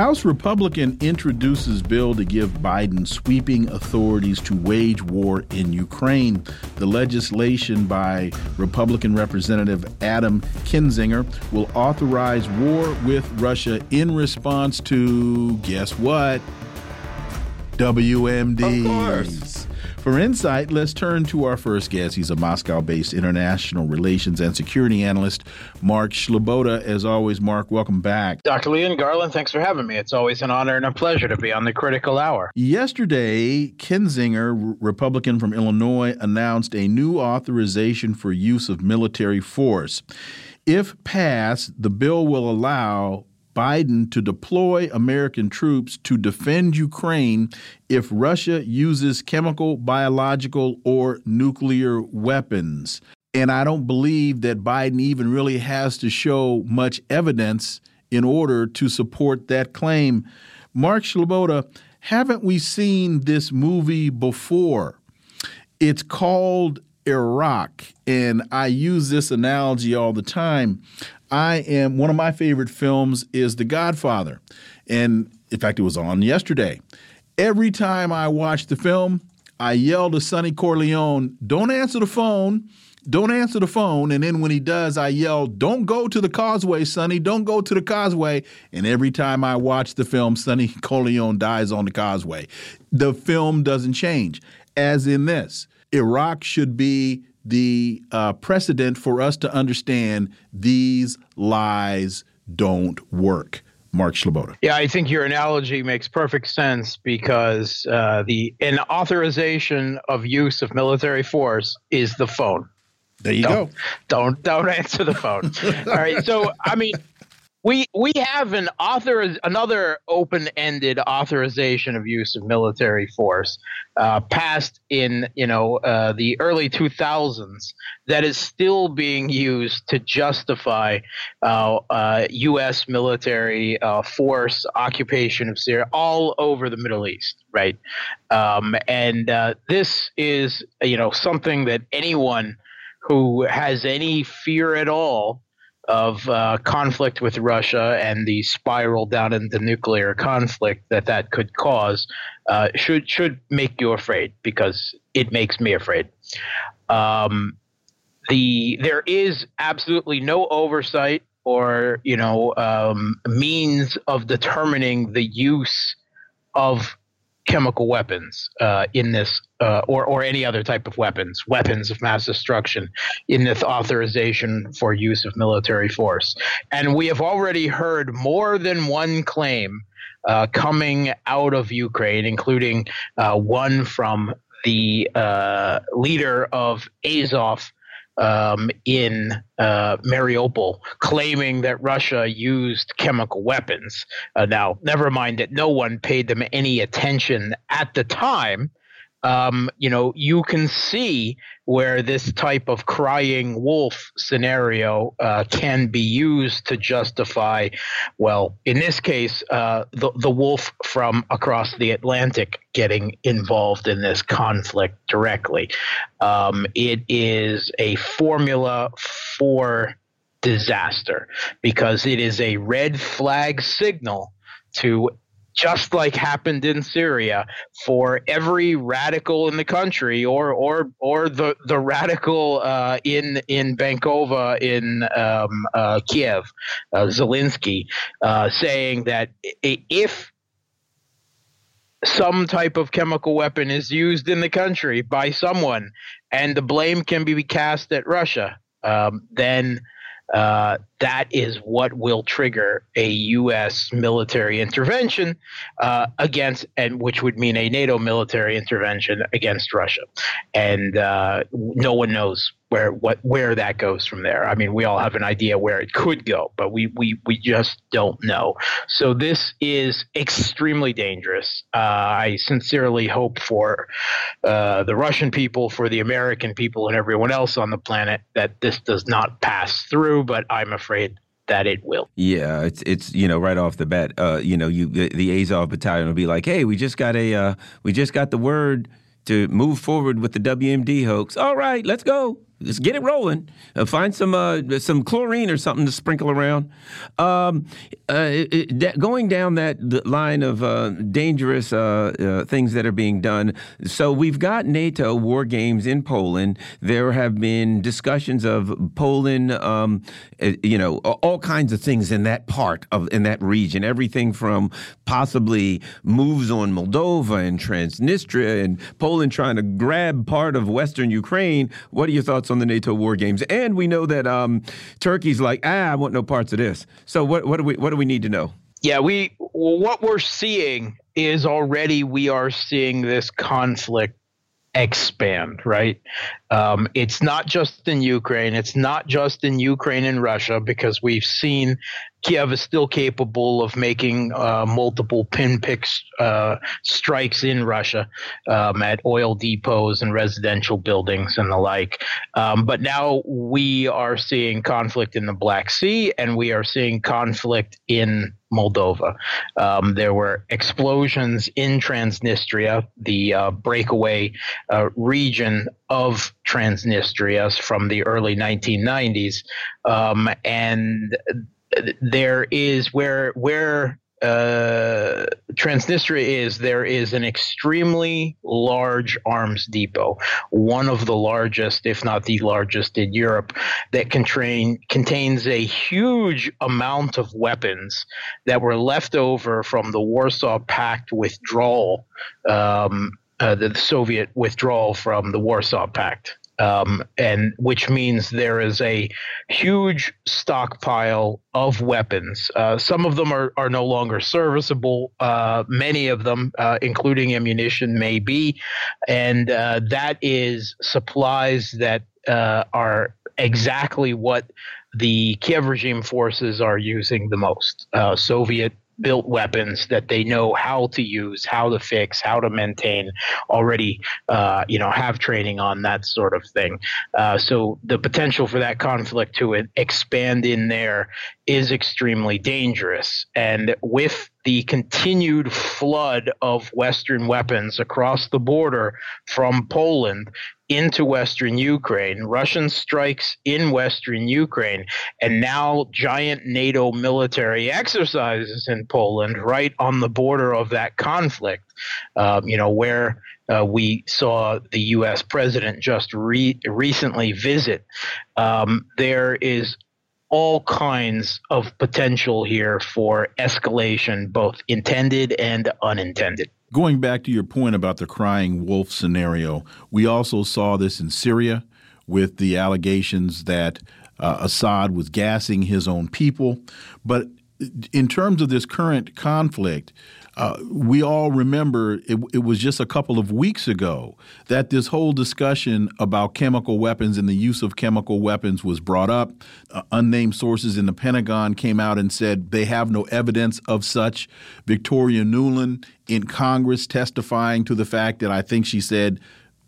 House Republican introduces bill to give Biden sweeping authorities to wage war in Ukraine. The legislation by Republican Representative Adam Kinzinger will authorize war with Russia in response to guess what? WMD. Of course. For insight, let's turn to our first guest. He's a Moscow based international relations and security analyst, Mark Sleboda. As always, Mark, welcome back. Dr. Leon Garland, thanks for having me. It's always an honor and a pleasure to be on the critical hour. Yesterday, Kinzinger, Republican from Illinois, announced a new authorization for use of military force. If passed, the bill will allow Biden to deploy American troops to defend Ukraine if Russia uses chemical, biological, or nuclear weapons. And I don't believe that Biden even really has to show much evidence in order to support that claim. Mark Sleboda, haven't we seen this movie before? It's called Iraq, and I use this analogy all the time. I am one of my favorite films is The Godfather. And in fact, it was on yesterday. Every time I watch the film, I yell to Sonny Corleone, don't answer the phone. Don't answer the phone. And then when he does, I yell, Don't go to the causeway, Sonny. Don't go to the causeway. And every time I watch the film, Sonny Corleone dies on the causeway. The film doesn't change. As in this, Iraq should be the uh, precedent for us to understand these lies don't work. Mark Sleboda. Yeah, I think your analogy makes perfect sense because uh, the an authorization of use of military force is the phone. There you don't, go. Don't don't answer the phone. All right. So I mean, we we have an author another open-ended authorization of use of military force uh, passed in you know uh, the early 2000s that is still being used to justify uh, U.S. Uh, military uh, force occupation of Syria all over the Middle East, right? Um, and uh, this is you know something that anyone who has any fear at all of uh, conflict with Russia and the spiral down into nuclear conflict that that could cause uh, should should make you afraid because it makes me afraid. Um, the there is absolutely no oversight or you know um, means of determining the use of chemical weapons uh, in this, uh, or or any other type of weapons, weapons of mass destruction, in this authorization for use of military force. And we have already heard more than one claim uh, coming out of Ukraine, including uh, one from the uh, leader of Azov um, in uh, Mariupol, claiming that Russia used chemical weapons. Uh, now, never mind that no one paid them any attention at the time um, you know, you can see where this type of crying wolf scenario uh, can be used to justify, well, in this case, uh, the, the wolf from across the Atlantic getting involved in this conflict directly. Um, it is a formula for disaster because it is a red flag signal to just like happened in Syria, for every radical in the country, or or or the the radical uh, in in Bankova in um, uh, Kiev, uh, Zelensky, uh, saying that if some type of chemical weapon is used in the country by someone, and the blame can be cast at Russia, um, then uh, that is what will trigger a U.S. military intervention uh, against, and which would mean a NATO military intervention against Russia. And uh, no one knows where what where that goes from there. I mean, we all have an idea where it could go, but we we we just don't know. So this is extremely dangerous. Uh, I sincerely hope for uh, the Russian people, for the American people, and everyone else on the planet that this does not pass through. But I'm afraid that it will. Yeah, it's it's you know right off the bat, uh, you know you the, the Azov battalion will be like, hey, we just got a uh, we just got the word to move forward with the WMD hoax. All right, let's go. Let's get it rolling. Uh, find some uh, some chlorine or something to sprinkle around. Um, uh, it, going down that line of uh, dangerous uh, uh, things that are being done. So we've got NATO war games in Poland. There have been discussions of Poland, um, you know, all kinds of things in that part of in that region. Everything from possibly moves on Moldova and Transnistria, and Poland trying to grab part of Western Ukraine. What are your thoughts? On the NATO war games, and we know that um, Turkey's like, ah, I want no parts of this. So what what do we what do we need to know? Yeah, we what we're seeing is already we are seeing this conflict expand, right? Um, it's not just in Ukraine. It's not just in Ukraine and Russia because we've seen Kiev is still capable of making uh, multiple pinpick uh, strikes in Russia um, at oil depots and residential buildings and the like. Um, but now we are seeing conflict in the Black Sea and we are seeing conflict in Moldova. Um, there were explosions in Transnistria, the uh, breakaway uh, region of Transnistria from the early 1990s, um, and there is where where uh, Transnistria is there is an extremely large arms depot, one of the largest, if not the largest, in Europe, that contain, contains a huge amount of weapons that were left over from the Warsaw Pact withdrawal, um, uh, the Soviet withdrawal from the Warsaw Pact um, and which means there is a huge stockpile of weapons. Uh, some of them are, are no longer serviceable. Uh, many of them, uh, including ammunition, may be, and uh, that is supplies that uh, are exactly what the Kiev regime forces are using the most. Uh, Soviet built weapons that they know how to use, how to fix, how to maintain, already, uh, you know, have training on that sort of thing. Uh, so the potential for that conflict to expand in there is extremely dangerous. And with the continued flood of Western weapons across the border from Poland into Western Ukraine, Russian strikes in Western Ukraine, and now giant NATO military exercises in Poland right on the border of that conflict, um, you know, where uh, we saw the U.S. president just re- recently visit. Um, there is all kinds of potential here for escalation, both intended and unintended. Going back to your point about the crying wolf scenario, we also saw this in Syria with the allegations that uh, Assad was gassing his own people. But in terms of this current conflict, uh, we all remember it, it, was just a couple of weeks ago that this whole discussion about chemical weapons and the use of chemical weapons was brought up. Uh, unnamed sources in the Pentagon came out and said they have no evidence of such. Victoria Nuland in Congress testifying to the fact that I think she said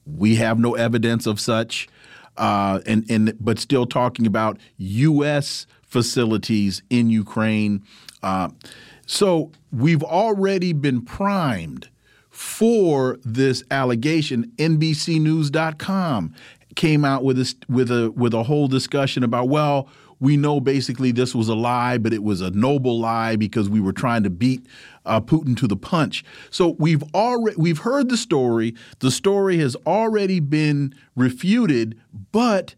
we have no evidence of such. Uh, and and but still talking about U.S. facilities in Ukraine. So we've already been primed for this allegation. NBCNews.com came out with a, with a with a whole discussion about well we know basically this was a lie, but it was a noble lie because we were trying to beat uh, Putin to the punch. So we've already we've heard the story. The story has already been refuted, but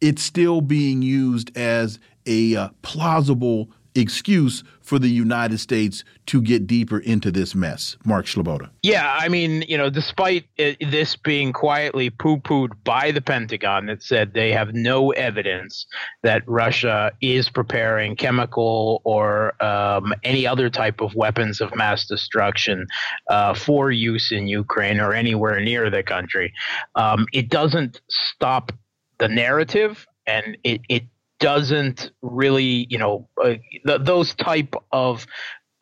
it's still being used as a uh, plausible excuse for the United States to get deeper into this mess. Mark Sleboda. Yeah, I mean, you know, despite it, this being quietly poo pooed by the Pentagon that said they have no evidence that Russia is preparing chemical or um, any other type of weapons of mass destruction uh, for use in Ukraine or anywhere near the country, um, it doesn't stop the narrative, and it it doesn't really, you know, uh, those type of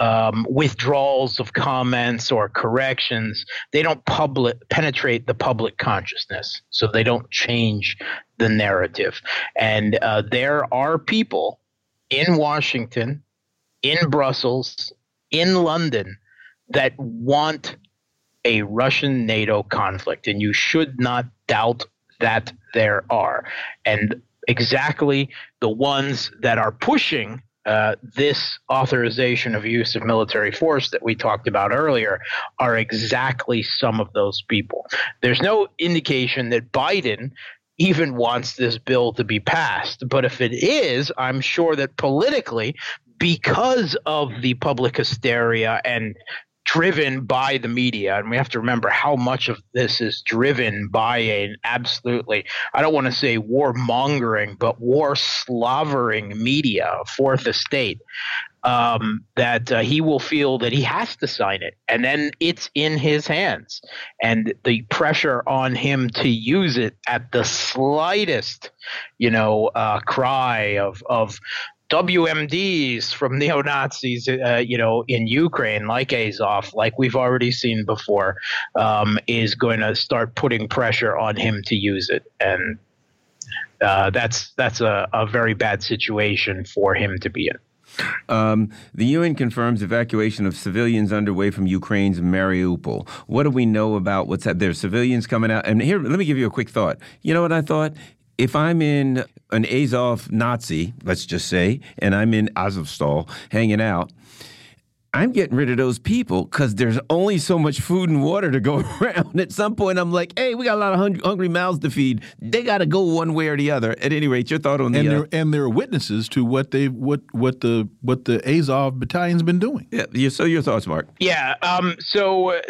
um, withdrawals of comments or corrections, they don't public penetrate the public consciousness, so they don't change the narrative. And uh, there are people in Washington, in Brussels, in London that want a Russian NATO conflict, and you should not doubt that there are. And exactly the ones that are pushing uh, this authorization of use of military force that we talked about earlier are exactly some of those people. There's no indication that Biden even wants this bill to be passed. But if it is, I'm sure that politically, because of the public hysteria and driven by the media and we have to remember how much of this is driven by an absolutely i don't want to say war mongering but war slavering media fourth estate um, that uh, he will feel that he has to sign it and then it's in his hands. And the pressure on him to use it at the slightest you know uh, cry of of WMDs from neo Nazis, uh, you know, in Ukraine, like Azov, like we've already seen before, um, is going to start putting pressure on him to use it, and uh, that's that's a, a very bad situation for him to be in. Um, the UN confirms evacuation of civilians underway from Ukraine's Mariupol. What do we know about what's that? There's civilians coming out. And here, let me give you a quick thought. You know what I thought? If I'm in an Azov Nazi, let's just say, and I'm in Azovstal hanging out, I'm getting rid of those people because there's only so much food and water to go around. At some point, I'm like, hey, we got a lot of hungry, hungry mouths to feed. They got to go one way or the other. At any rate, your thought on and the there, uh, and there are witnesses to what they what what the what the Azov battalion's been doing. Yeah. So your thoughts, Mark? Yeah. Um. So uh,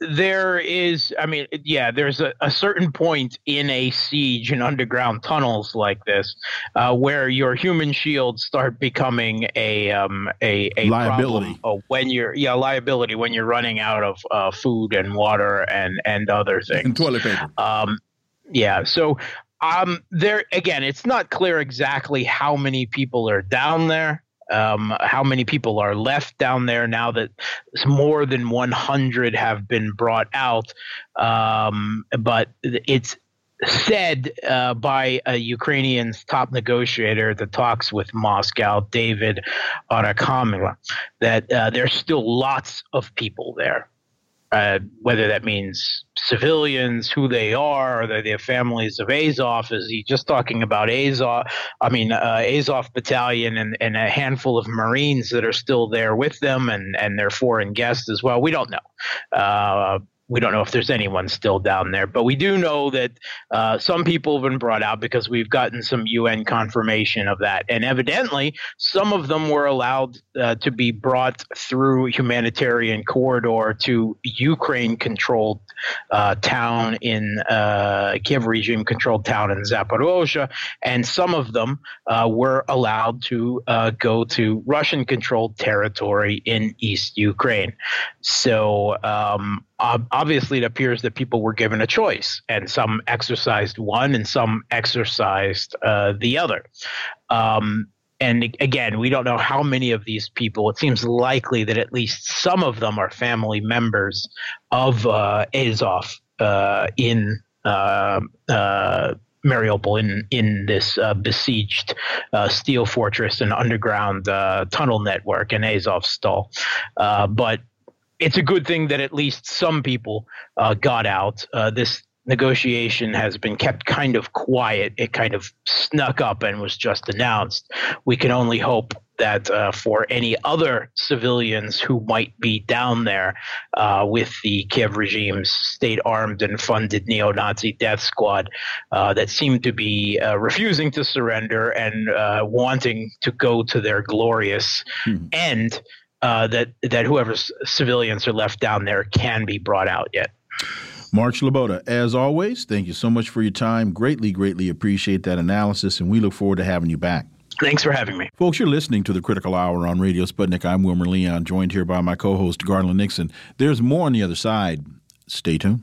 there is. I mean, yeah. There's a, a, certain point in a siege in underground tunnels like this uh, where your human shields start becoming a um a, a liability. Problem when you're yeah liability when you're running out of uh, food and water and and other things and toilet paper. Um, yeah, so um, there again, it's not clear exactly how many people are down there. Um, how many people are left down there now that more than 100 have been brought out. Um, but it's said uh, by a Ukrainian's top negotiator at the talks with Moscow, David Arakhamia, that uh, there's still lots of people there. Uh, whether that means civilians, who they are, are they the families of Azov? Is he just talking about Azov? I mean, uh, Azov battalion and, and a handful of Marines that are still there with them and, and their foreign guests as well. We don't know. Uh, we don't know if there's anyone still down there, but we do know that uh, some people have been brought out because we've gotten some UN confirmation of that. And evidently, some of them were allowed uh, to be brought through humanitarian corridor to Ukraine controlled uh, town in uh, Kiev regime controlled town in Zaporozhye. And some of them uh, were allowed to uh, go to Russian controlled territory in East Ukraine. So, um, obviously it appears that people were given a choice and some exercised one and some exercised uh, the other um, and again we don't know how many of these people it seems likely that at least some of them are family members of uh, azov uh, in uh, uh, Mariupol in in this uh, besieged uh, steel fortress and underground uh, tunnel network in Azovstal. Uh, but it's a good thing that at least some people uh, got out. Uh, this negotiation has been kept kind of quiet. It kind of snuck up and was just announced. We can only hope that uh, for any other civilians who might be down there uh, with the Kiev regime's state armed and funded neo Nazi death squad uh, that seem to be uh, refusing to surrender and uh, wanting to go to their glorious hmm. end uh, that that whoever civilians are left down there can be brought out yet. Mark Sleboda, as always, thank you so much for your time. Greatly, greatly appreciate that analysis, and we look forward to having you back. Thanks for having me. Folks, you're listening to the Critical Hour on Radio Sputnik. I'm Wilmer Leon, joined here by my co host, Garland Nixon. There's more on the other side. Stay tuned.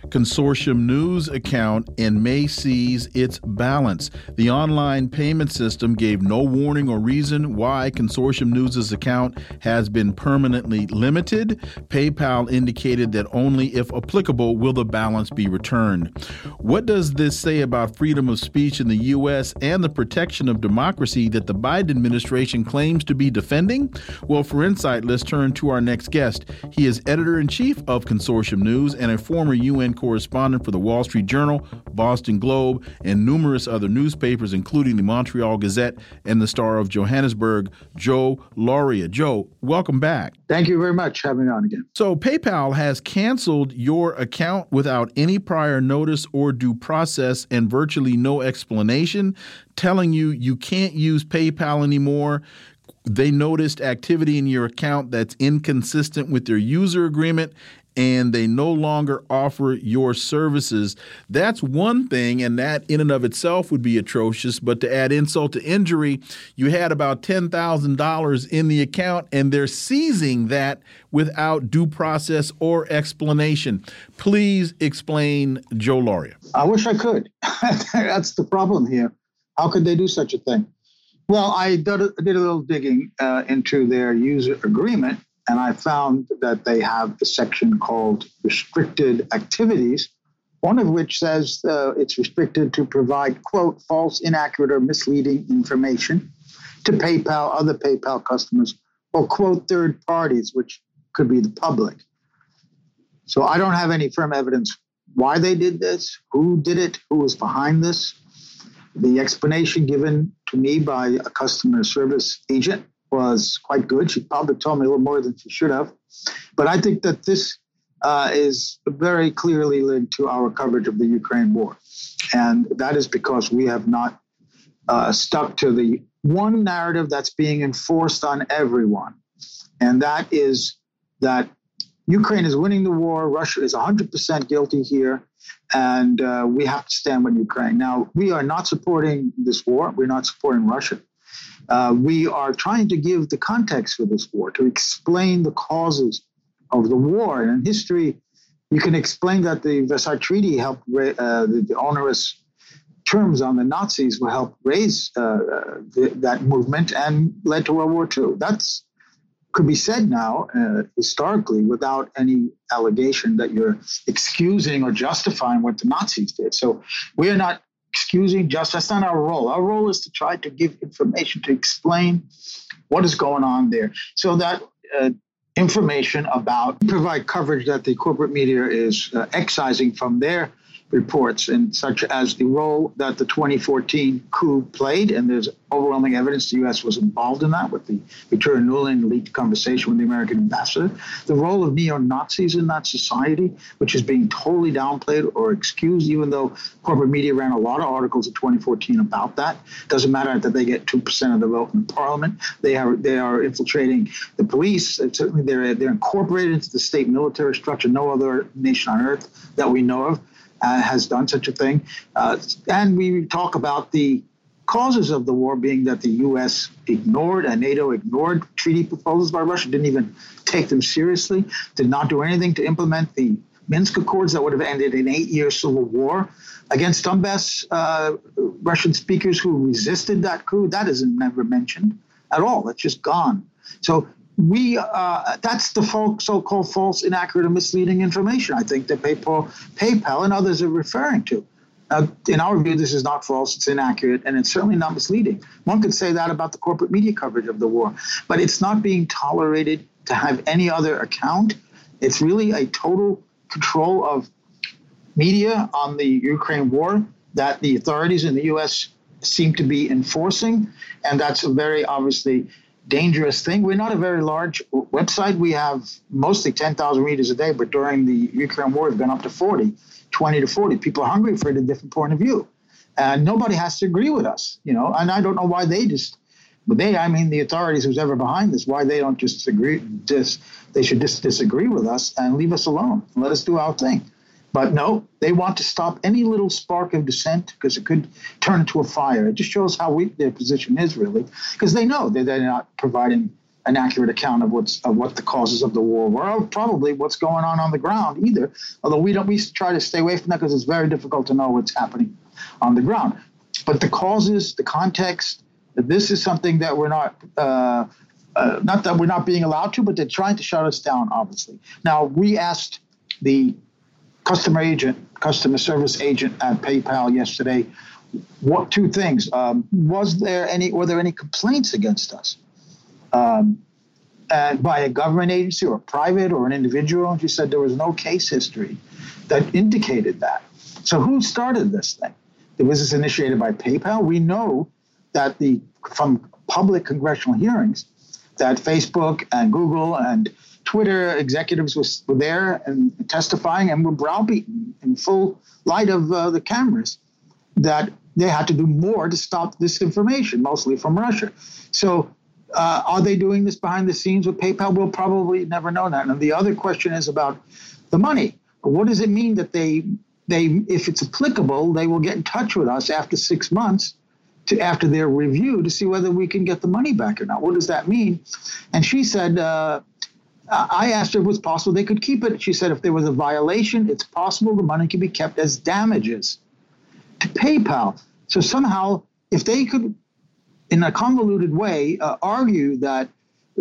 Consortium News account and may seize its balance. The online payment system gave no warning or reason why Consortium News's account has been permanently limited. PayPal indicated that only if applicable will the balance be returned. What does this say about freedom of speech in the U.S. and the protection of democracy that the Biden administration claims to be defending? Well, for insight, let's turn to our next guest. He is editor in chief of Consortium News and a former UN correspondent for the Wall Street Journal, Boston Globe, and numerous other newspapers, including the Montreal Gazette and the Star of Johannesburg, Joe Lauria. Joe, welcome back. Thank you very much for having me on again. So, PayPal has canceled your account without any prior notice or due process and virtually no explanation, telling you you can't use PayPal anymore they noticed activity in your account that's inconsistent with their user agreement and they no longer offer your services. That's one thing, and that in and of itself would be atrocious. But to add insult to injury, you had about $10,000 in the account, and they're seizing that without due process or explanation. Please explain, Joe Lauria. I wish I could. That's the problem here. How could they do such a thing? Well, I did a, little digging uh, into their user agreement, and I found that they have a section called restricted activities, one of which says uh, it's restricted to provide, quote, false, inaccurate, or misleading information to PayPal, other PayPal customers, or, quote, third parties, which could be the public. So I don't have any firm evidence why they did this, who did it, who was behind this. The explanation given to me by a customer service agent was quite good. She probably told me a little more than she should have. But I think that this uh, is very clearly linked to our coverage of the Ukraine war. And that is because we have not uh, stuck to the one narrative that's being enforced on everyone. And that is that Ukraine is winning the war, Russia is 100% guilty here, and uh, we have to stand with Ukraine. Now, we are not supporting this war, we're not supporting Russia. Uh, we are trying to give the context for this war, to explain the causes of the war. And in history, you can explain that the Versailles Treaty helped, uh, the, the, onerous terms on the Nazis will help raise uh, the, that movement and led to World War II. That's could be said now uh, historically without any allegation that you're excusing or justifying what the Nazis did. So we are not excusing justice. that's not our role our role is to try to give information to explain what is going on there so that uh, information about provide coverage that the corporate media is uh, excising from their reports, and such as the role that the 2014 coup played, and there's overwhelming evidence the U.S. was involved in that with the Victoria Nuland leaked conversation with the American ambassador. The role of neo Nazis in that society, which is being totally downplayed or excused, even though corporate media ran a lot of articles in 2014 about that. Doesn't matter that they get two percent of the vote in Parliament. They are they are infiltrating the police. Certainly, they're they're incorporated into the state military structure. No other nation on earth that we know of uh, has done such a thing. Uh, and we talk about the causes of the war being that the U.S. ignored and NATO ignored treaty proposals by Russia, didn't even take them seriously, did not do anything to implement the Minsk Accords that would have ended an eight-year civil war against Donbass uh, Russian speakers who resisted that coup. That is never mentioned at all. It's just gone. So we uh, that's the so-called false, inaccurate, and misleading information. I think that PayPal, PayPal, and others are referring to. Uh, in our view, this is not false; it's inaccurate, and it's certainly not misleading. One could say that about the corporate media coverage of the war, but it's not being tolerated to have any other account. It's really a total control of media on the Ukraine war that the authorities in the U.S. seem to be enforcing, and that's very obviously dangerous thing. We're not a very large website. We have mostly 10,000 readers a day, but during the Ukraine war, we've gone up to 40, 20 to 40. People are hungry for a different point of view. And nobody has to agree with us, you know, and I don't know why they just, but they, I mean, the authorities, who's ever behind this, why they don't just agree, just, they should just disagree with us and leave us alone. Let us do our thing. But no, they want to stop any little spark of dissent because it could turn into a fire. It just shows how weak their position is, really, because they know that they're not providing an accurate account of what's of what the causes of the war were, or probably what's going on on the ground either. Although we don't, we try to stay away from that because it's very difficult to know what's happening on the ground. But the causes, the context, this is something that we're not. Uh, uh, not that we're not being allowed to, but they're trying to shut us down, obviously. Now, we asked the customer agent, customer service agent at PayPal yesterday, what two things? Um, was there any, were there any complaints against us? Um, by a government agency or private or an individual? And She said there was no case history that indicated that. So who started this thing? Was this initiated by PayPal? We know that the from public congressional hearings that Facebook and Google and Twitter executives was, were there and testifying and were browbeaten in full light of uh, the cameras that they had to do more to stop this information, mostly from Russia. So, uh, are they doing this behind the scenes with PayPal? We'll probably never know that. And the other question is about the money. What does it mean that they they, if it's applicable, they will get in touch with us after six months to after their review to see whether we can get the money back or not. What does that mean? And she said, uh, I asked her if it was possible they could keep it. She said if there was a violation, it's possible the money can be kept as damages to PayPal. So somehow, if they could, in a convoluted way, uh, argue that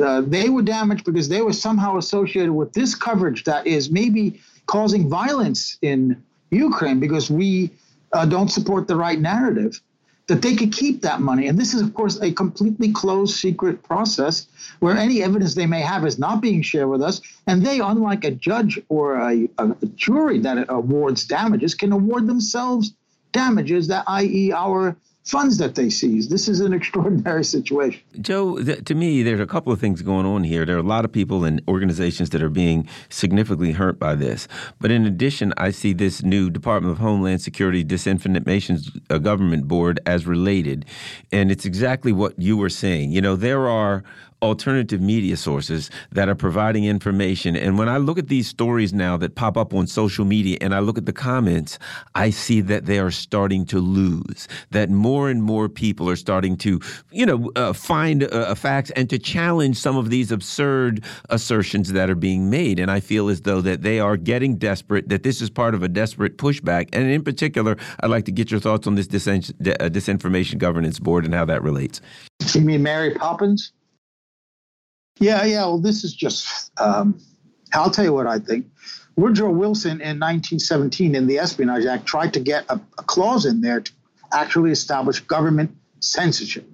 uh, they were damaged because they were somehow associated with this coverage that is maybe causing violence in Ukraine because we uh, don't support the right narrative, that they could keep that money. And this is, of course, a completely closed secret process where any evidence they may have is not being shared with us. And they, unlike a judge or a, a jury that awards damages, can award themselves damages that, i.e., our funds that they seize. This is an extraordinary situation. Joe, to me, there's a couple of things going on here. There are a lot of people and organizations that are being significantly hurt by this. But in addition, I see this new Department of Homeland Security Disinformation uh, Government Board as related. And it's exactly what you were saying. You know, there are alternative media sources that are providing information. And when I look at these stories now that pop up on social media and I look at the comments, I see that they are starting to lose, that more and more people are starting to, you know, uh, find uh, facts and to challenge some of these absurd assertions that are being made. And I feel as though that they are getting desperate, that this is part of a desperate pushback. And in particular, I'd like to get your thoughts on this dis- uh, disinformation governance board and how that relates. You mean Mary Poppins? Yeah, yeah. Well, this is just, um, I'll tell you what I think. Woodrow Wilson in 1917 in the Espionage Act tried to get a, a clause in there to actually establish government censorship.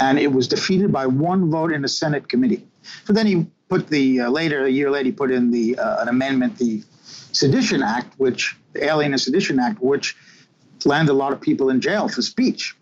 And it was defeated by one vote in a Senate committee. So then he put the, uh, later, a year later, he put in the uh, an amendment, the Sedition Act, which, the Alien and Sedition Act, which landed a lot of people in jail for speech.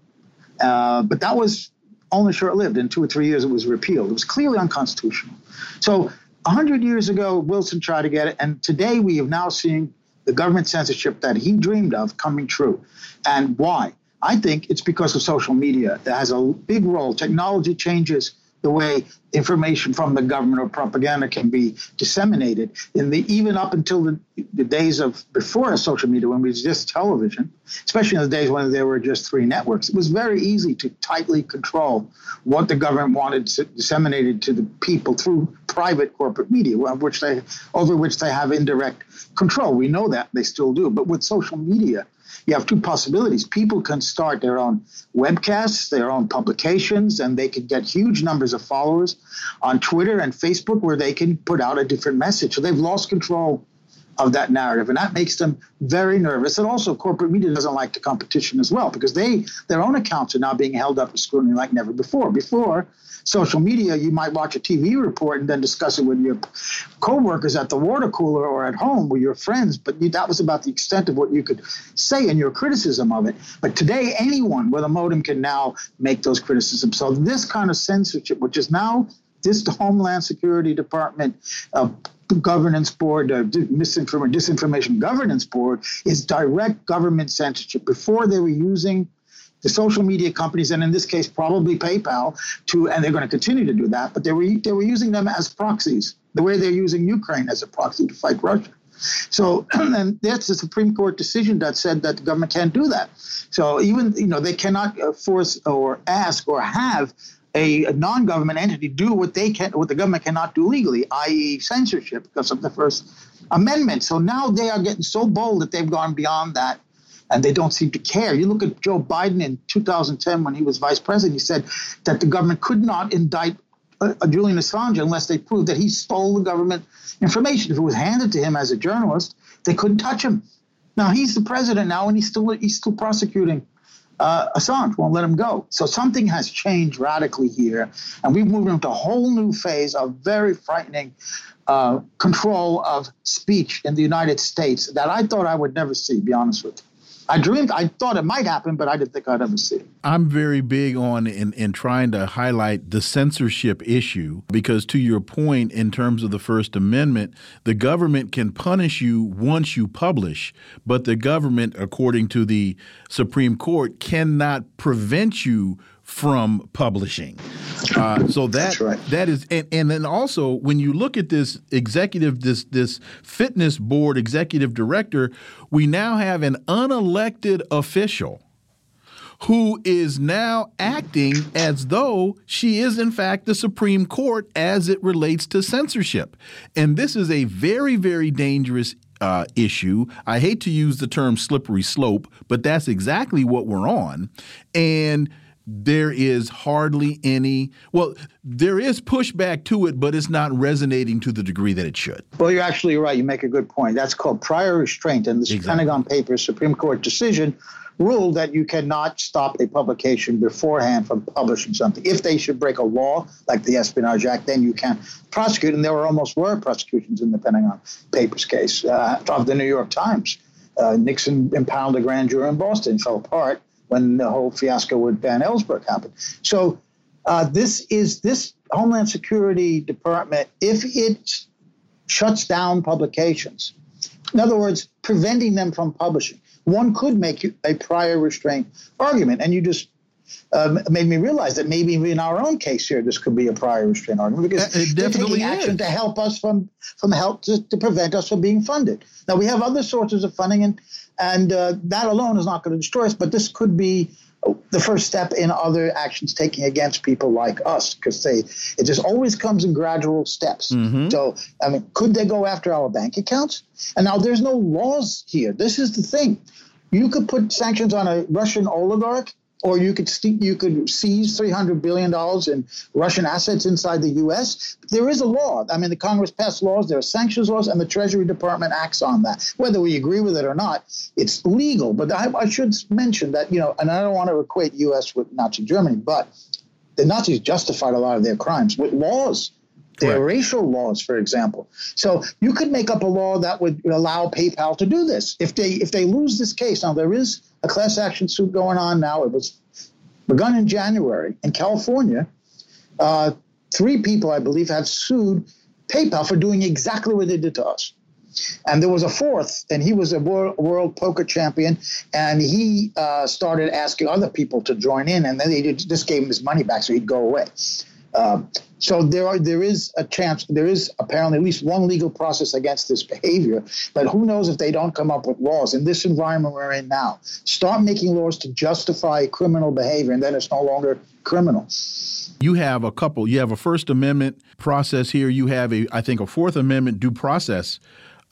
Uh, but that was only short lived. In two or three years, it was repealed. It was clearly unconstitutional. So, 100 years ago, Wilson tried to get it. And today, we have now seen the government censorship that he dreamed of coming true. And why? I think it's because of social media that has a big role. Technology changes the way information from the government or propaganda can be disseminated. In the even up until the, the days of before social media when it was just television especially in the days when there were just three networks it was very easy to tightly control what the government wanted disseminated to the people through private corporate media which they over which they have indirect control we know that they still do but with social media you have two possibilities. People can start their own webcasts, their own publications, and they can get huge numbers of followers on Twitter and Facebook where they can put out a different message. So they've lost control of that narrative, and that makes them very nervous. And also, corporate media doesn't like the competition as well because they their own accounts are now being held up to scrutiny like never before. Before, social media, you might watch a TV report and then discuss it with your coworkers at the water cooler or at home with your friends. But you, that was about the extent of what you could say in your criticism of it. But today, anyone with a modem can now make those criticisms. So this kind of censorship, which is now this Homeland Security Department uh, governance board, uh, misinformation, disinformation governance board, is direct government censorship. Before they were using the social media companies, and in this case, probably PayPal, to and they're going to continue to do that. But they were they were using them as proxies, the way they're using Ukraine as a proxy to fight Russia. So, and that's the Supreme Court decision that said that the government can't do that. So even you know they cannot uh, force or ask or have a, a, non-government entity do what they can, what the government cannot do legally, i.e., censorship, because of the First Amendment. So now they are getting so bold that they've gone beyond that, and they don't seem to care. You look at Joe Biden in 2010 when he was vice president; he said that the government could not indict uh, Julian Assange unless they proved that he stole the government information. If it was handed to him as a journalist, they couldn't touch him. Now he's the president now, and he's still he's still prosecuting uh, Assange won't let him go. So something has changed radically here, and we've moved into a whole new phase of very frightening uh, control of speech in the United States that I thought I would never see. Be honest with you. I dreamed, I thought it might happen, but I didn't think I'd ever see it. I'm very big on in, in trying to highlight the censorship issue because, to your point, in terms of the First Amendment, the government can punish you once you publish, but the government, according to the Supreme Court, cannot prevent you from publishing. Uh, so that right. that is, and, and then also when you look at this executive, this this fitness board executive director, we now have an unelected official who is now acting as though she is, in fact, the Supreme Court as it relates to censorship. And this is a very, very dangerous uh, issue. I hate to use the term slippery slope, but that's exactly what we're on. And there is hardly any well there is pushback to it but it's not resonating to the degree that it should. Well you're actually right. You make a good point. That's called prior restraint. And the exactly. pentagon papers supreme court decision ruled that you cannot stop a publication beforehand from publishing something. If they should break a law like the espionage act then you can prosecute. And there were almost were prosecutions in the pentagon papers case uh, of the new york times. Uh, Nixon impounded a grand jury in Boston, fell apart when the whole fiasco with Dan Ellsberg happened. So uh, this is this Homeland Security Department, if it shuts down publications, in other words, preventing them from publishing, one could make a prior restraint argument, and you just um, made me realize that maybe in our own case here, this could be a prior restraint argument because it definitely taking action is. to help us from from help to, to, prevent us from being funded. Now we have other sources of funding, and and uh, that alone is not going to destroy us, but this could be the first step in other actions taking against people like us because they it just always comes in gradual steps. Mm-hmm. so i mean could they go after our bank accounts? And now there's no laws here. This is the thing. You could put sanctions on a russian oligarch or you could st- you could seize 300 billion dollars in Russian assets inside the U.S. There is a law. I mean, the Congress passed laws. There are sanctions laws, and the Treasury Department acts on that. Whether we agree with it or not, it's legal. But I, I should mention that you know, and I don't want to equate U.S. with Nazi Germany, but the Nazis justified a lot of their crimes with laws. There are racial laws, for example. So you could make up a law that would allow PayPal to do this. If they if they lose this case, now there is a class action suit going on now. It was begun in January in California. Uh, three people, I believe, have sued PayPal for doing exactly what they did to us. And there was a fourth, and he was a world, world poker champion, and he uh, started asking other people to join in, and then they just gave him his money back so he'd go away. Um, so there are there is a chance there is apparently at least one legal process against this behavior, but who knows if they don't come up with laws in this environment we're in now. Start making laws to justify criminal behavior, and then it's no longer criminal. You have a couple. You have a First Amendment process here. You have a I think a Fourth Amendment due process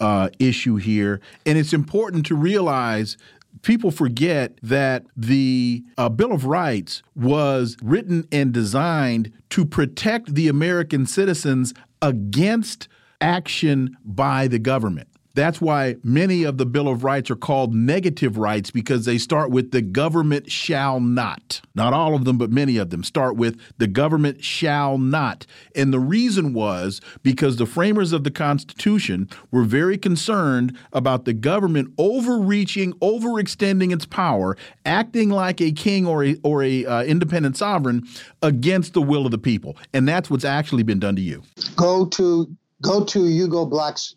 uh, issue here, and it's important to realize people forget that the uh, Bill of Rights was written and designed to protect the American citizens against action by the government. That's why many of the Bill of Rights are called negative rights because they start with the government shall not. Not all of them, but many of them start with the government shall not. And the reason was because the framers of the Constitution were very concerned about the government overreaching, overextending its power, acting like a king or a, or a uh, independent sovereign against the will of the people. And that's what's actually been done to you. Go to go to Hugo Black's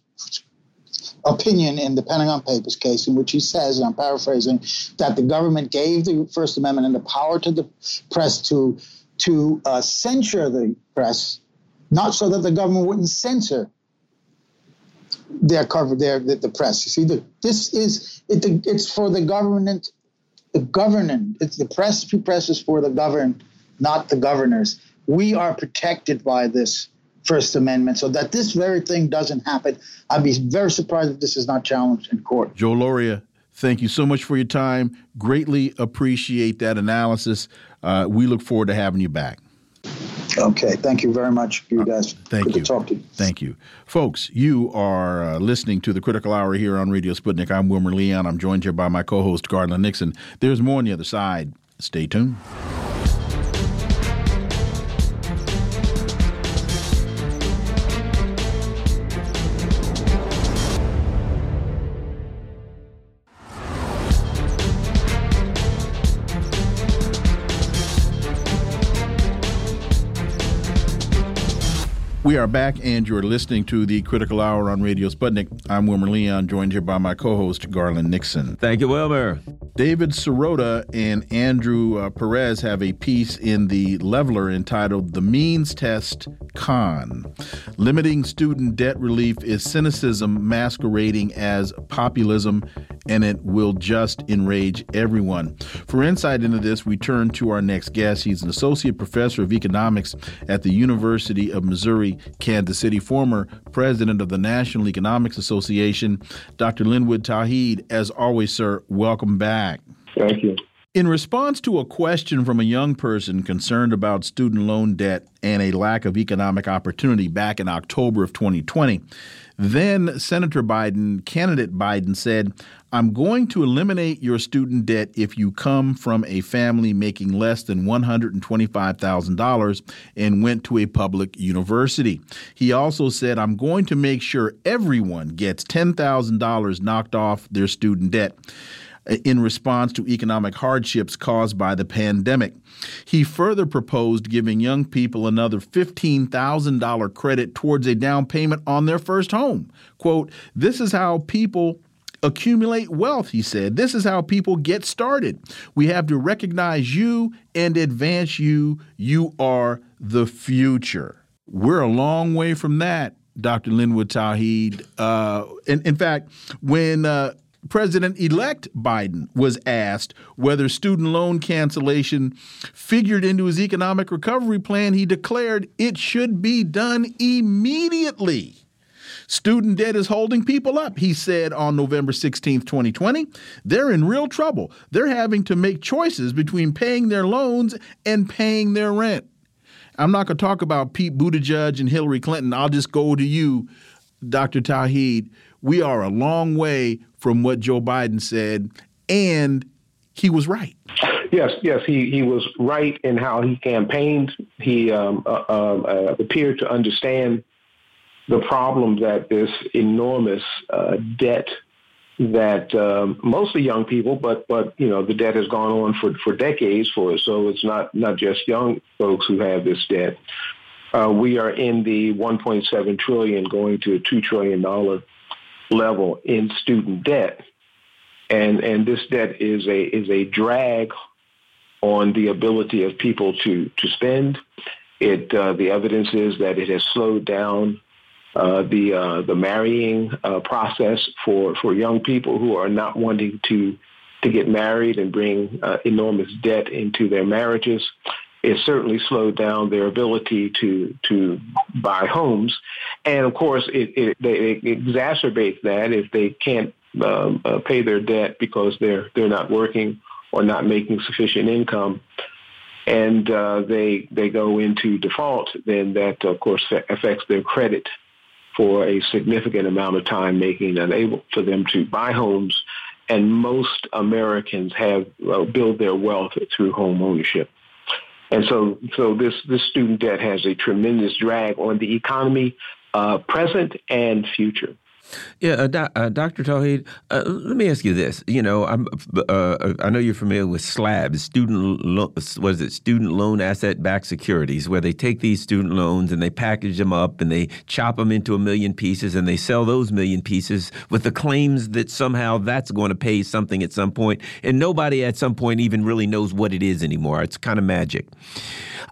opinion in the Pentagon Papers case, in which he says, and I'm paraphrasing, that the government gave the First Amendment and the power to the press to to uh, censure the press, not so that the government wouldn't censor they're their the, the press. You see, the, this is it, it's for the government, the governing. It's the press. Press is for the governed, not the governors. We are protected by this First Amendment, so that this very thing doesn't happen. I'd be very surprised if this is not challenged in court. Joe Lauria, thank you so much for your time. Greatly appreciate that analysis. Uh, we look forward to having you back. Okay, thank you very much, you guys. Thank Good you. to talk to you. Thank you. Folks, you are uh, listening to the Critical Hour here on Radio Sputnik. I'm Wilmer Leon. I'm joined here by my co host, Garland Nixon. There's more on the other side. Stay tuned. We are back, and you're listening to the Critical Hour on Radio Sputnik. I'm Wilmer Leon, joined here by my co host, Garland Nixon. Thank you, Wilmer. David Sirota and Andrew uh, Perez have a piece in the Lever entitled The Means Test Con. Limiting student debt relief is cynicism masquerading as populism, and it will just enrage everyone. For insight into this, we turn to our next guest. He's an associate professor of economics at the University of Missouri Kansas City, former president of the National Economics Association, Dr. Linwood Tauheed. As always, sir, welcome back. Thank you. In response to a question from a young person concerned about student loan debt and a lack of economic opportunity back in October of 2020, then Senator Biden, candidate Biden, said, I'm going to eliminate your student debt if you come from a family making less than $125,000 and went to a public university. He also said, I'm going to make sure everyone gets $10,000 knocked off their student debt in response to economic hardships caused by the pandemic. He further proposed giving young people another $15,000 credit towards a down payment on their first home. Quote, This is how people accumulate wealth, he said. This is how people get started. We have to recognize you and advance you. You are the future. We're a long way from that, Dr. Linwood Tauheed. Uh, in, in fact, when uh, President elect Biden was asked whether student loan cancellation figured into his economic recovery plan, he declared it should be done immediately. Student debt is holding people up, he said on November 16, 2020. They're in real trouble. They're having to make choices between paying their loans and paying their rent. I'm not going to talk about Pete Buttigieg and Hillary Clinton. I'll just go to you, Dr. Tauheed. We are a long way from what Joe Biden said, and he was right. Yes, yes, he, he was right in how he campaigned. He um, uh, uh, appeared to understand the problem that this enormous uh, debt that um, mostly young people, but but you know the debt has gone on for, for decades for us. So it's not not just young folks who have this debt. Uh, we are in the 1.7 trillion, going to a two trillion dollar level in student debt, and and this debt is a is a drag on the ability of people to to spend. It uh, the evidence is that it has slowed down uh, the uh, the marrying uh, process for for young people who are not wanting to to get married and bring uh, enormous debt into their marriages. It certainly slowed down their ability to to buy homes, and of course, it, it, it exacerbates that if they can't um, uh, pay their debt because they're they're not working or not making sufficient income and uh, they they go into default, then that of course affects their credit for a significant amount of time, making it unable for them to buy homes. And most Americans have uh, built their wealth through home ownership. And so, so this, this student debt has a tremendous drag on the economy, uh, present and future. Yeah, uh, uh, Dr. Tauheed, uh, let me ask you this. You know, I'm, uh, I know you're familiar with SLABs, student, lo- what is it, student loan asset-backed securities, where they take these student loans and they package them up and they chop them into a million pieces and they sell those million pieces with the claims that somehow that's going to pay something at some point, and nobody at some point even really knows what it is anymore. It's kind of magic.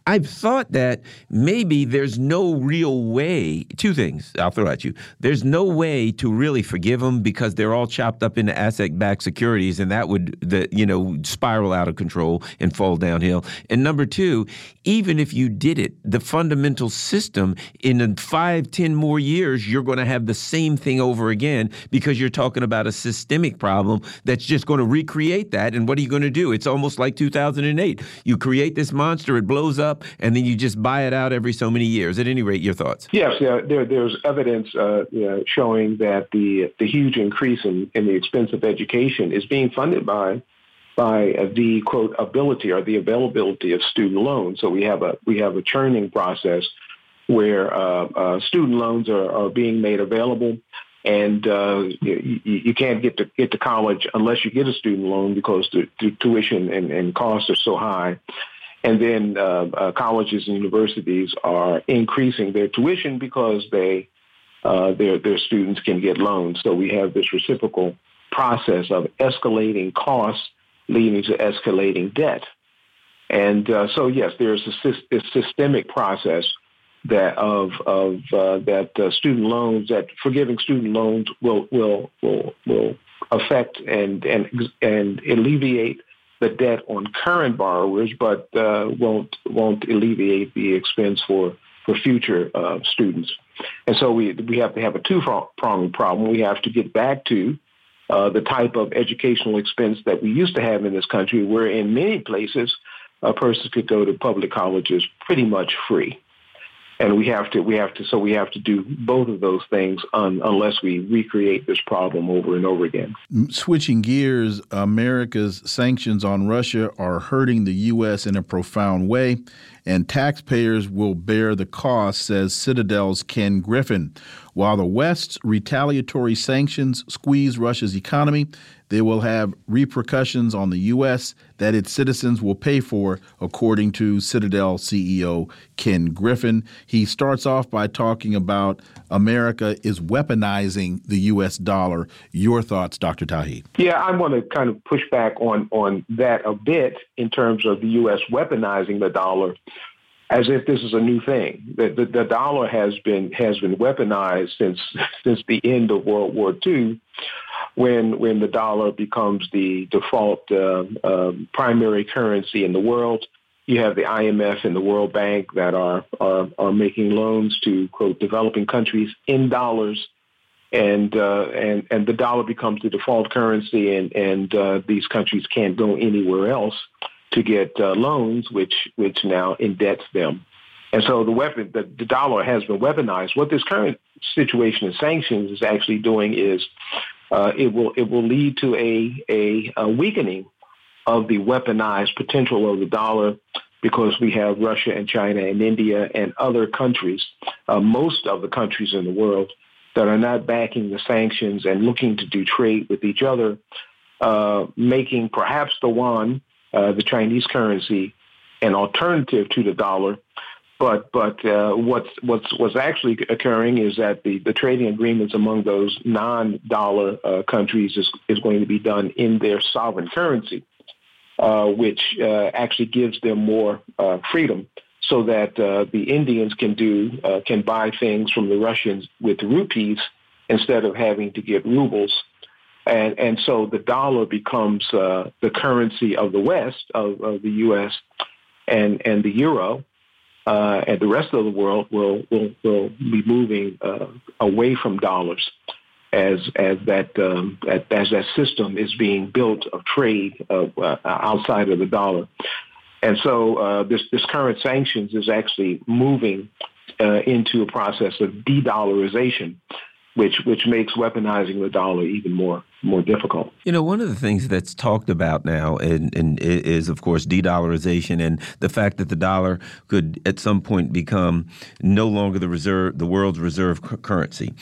I've thought that maybe there's no real way. Two things I'll throw at you. There's no way to really forgive them because they're all chopped up into asset-backed securities, and that would the you know spiral out of control and fall downhill. And number two, even if you did it, the fundamental system in five, ten more years, you're going to have the same thing over again because you're talking about a systemic problem that's just going to recreate that. And what are you going to do? It's almost like 2008. You create this monster, it blows up, and then you just buy it out every so many years. At any rate, your thoughts? Yes, yeah, there, there's evidence uh, showing that the the huge increase in, in the expense of education is being funded by by the quote ability or the availability of student loans. So we have a we have a churning process where uh, uh, student loans are, are being made available, and uh, you, you, can't get to get to college unless you get a student loan because the, the tuition and, and, costs are so high. And then uh, uh, colleges and universities are increasing their tuition because they uh, their their students can get loans. So we have this reciprocal process of escalating costs leading to escalating debt. And uh, so, yes, there's a, a, systemic process that of of uh, that uh, student loans that forgiving student loans will will will will affect and and and alleviate the debt on current borrowers, but uh, won't won't alleviate the expense for for future uh, students. And so we we have to have a two pronged problem. We have to get back to uh, the type of educational expense that we used to have in this country, where in many places a person could go to public colleges pretty much free and we have to we have to so we have to do both of those things un, unless we recreate this problem over and over again. Switching gears america's sanctions on russia are hurting the us in a profound way and taxpayers will bear the cost says citadel's ken griffin. While the west's retaliatory sanctions squeeze russia's economy they will have repercussions on the U.S. that its citizens will pay for, according to Citadel CEO Ken Griffin. He starts off by talking about America is weaponizing the U.S. dollar. Your thoughts, Dr. Tauheed? Yeah, I want to kind of push back on, on that a bit in terms of the U.S. weaponizing the dollar as if this is a new thing. The, the, the, dollar has been has been weaponized since since the end of World War II, when when the dollar becomes the default uh, uh, primary currency in the world. You have the IMF and the World Bank that are are, are making loans to quote developing countries in dollars, and uh, and and the dollar becomes the default currency, and and uh, these countries can't go anywhere else to get uh, loans, which which now indebts them. And so the weapon, the, the dollar has been weaponized. What this current situation of sanctions is actually doing is uh, it will it will lead to a, a, a weakening of the weaponized potential of the dollar because we have Russia and China and India and other countries, uh, most of the countries in the world that are not backing the sanctions and looking to do trade with each other, uh, making perhaps the yuan, uh, the Chinese currency, an alternative to the dollar but but uh, what's what's what's actually occurring is that the, the trading agreements among those non-dollar uh, countries is, is going to be done in their sovereign currency, uh, which uh, actually gives them more uh, freedom, so that uh, the Indians can do can buy things from the Russians with rupees instead of having to get rubles. And, and so the dollar becomes the currency of the West, of, of the U.S., and, and the euro, uh, and the rest of the world will will, will be moving uh, away from dollars as as that um, as that system is being built of trade uh, outside of the dollar. And so uh, this this current sanctions is actually moving uh, into a process of de-dollarization, which which makes weaponizing the dollar even more more difficult. You know, one of the things that's talked about now and, and is, of course, de-dollarization and the fact that the dollar could at some point become no longer the reserve, the world's reserve currency.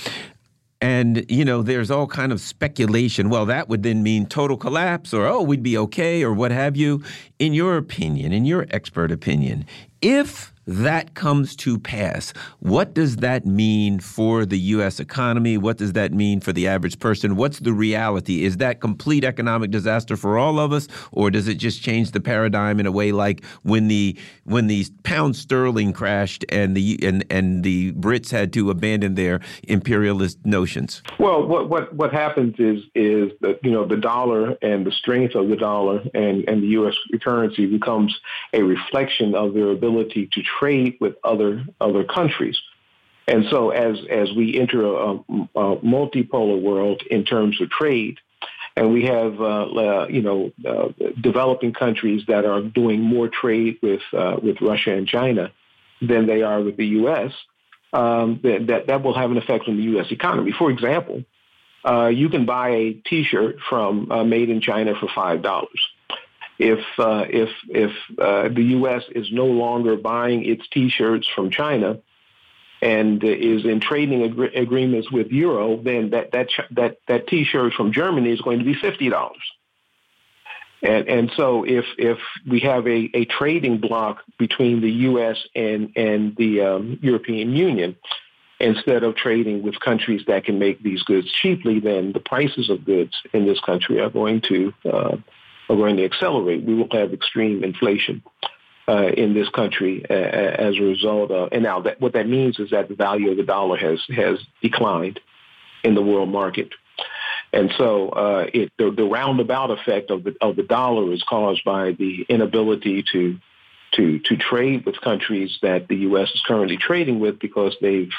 And you know, there's all kind of speculation. Well, that would then mean total collapse, or oh, we'd be okay, or what have you. In your opinion, in your expert opinion, if that comes to pass, what does that mean for the U.S. economy? What does that mean for the average person? What's the reality? Is that complete economic disaster for all of us, or does it just change the paradigm in a way like when the when the pound sterling crashed and the and and the Brits had to abandon their imperialist notions? Well, what what what happens is is that you know the dollar and the strength of the dollar and and the U.S. currency becomes a reflection of their ability to trade with other other countries. And so, as as we enter a, a multipolar world in terms of trade, and we have uh, you know uh, developing countries that are doing more trade with uh, with Russia and China than they are with the U.S. Um, that that will have an effect on the U.S. economy. For example, uh, you can buy a T-shirt from uh, made in China for five dollars if uh, if if uh, the U.S. is no longer buying its T-shirts from China and is in trading ag- agreements with Euro, then that that that that T-shirt from Germany is going to be fifty dollars. And and so if if we have a, a trading block between the U.S. and and the um, European Union, instead of trading with countries that can make these goods cheaply, then the prices of goods in this country are going to uh, are going to accelerate. We will have extreme inflation uh, in this country uh, as a result of. And now, that, what that means is that the value of the dollar has has declined in the world market. And so, uh, it, the, the roundabout effect of the of the dollar is caused by the inability to to to trade with countries that the U.S. is currently trading with because they've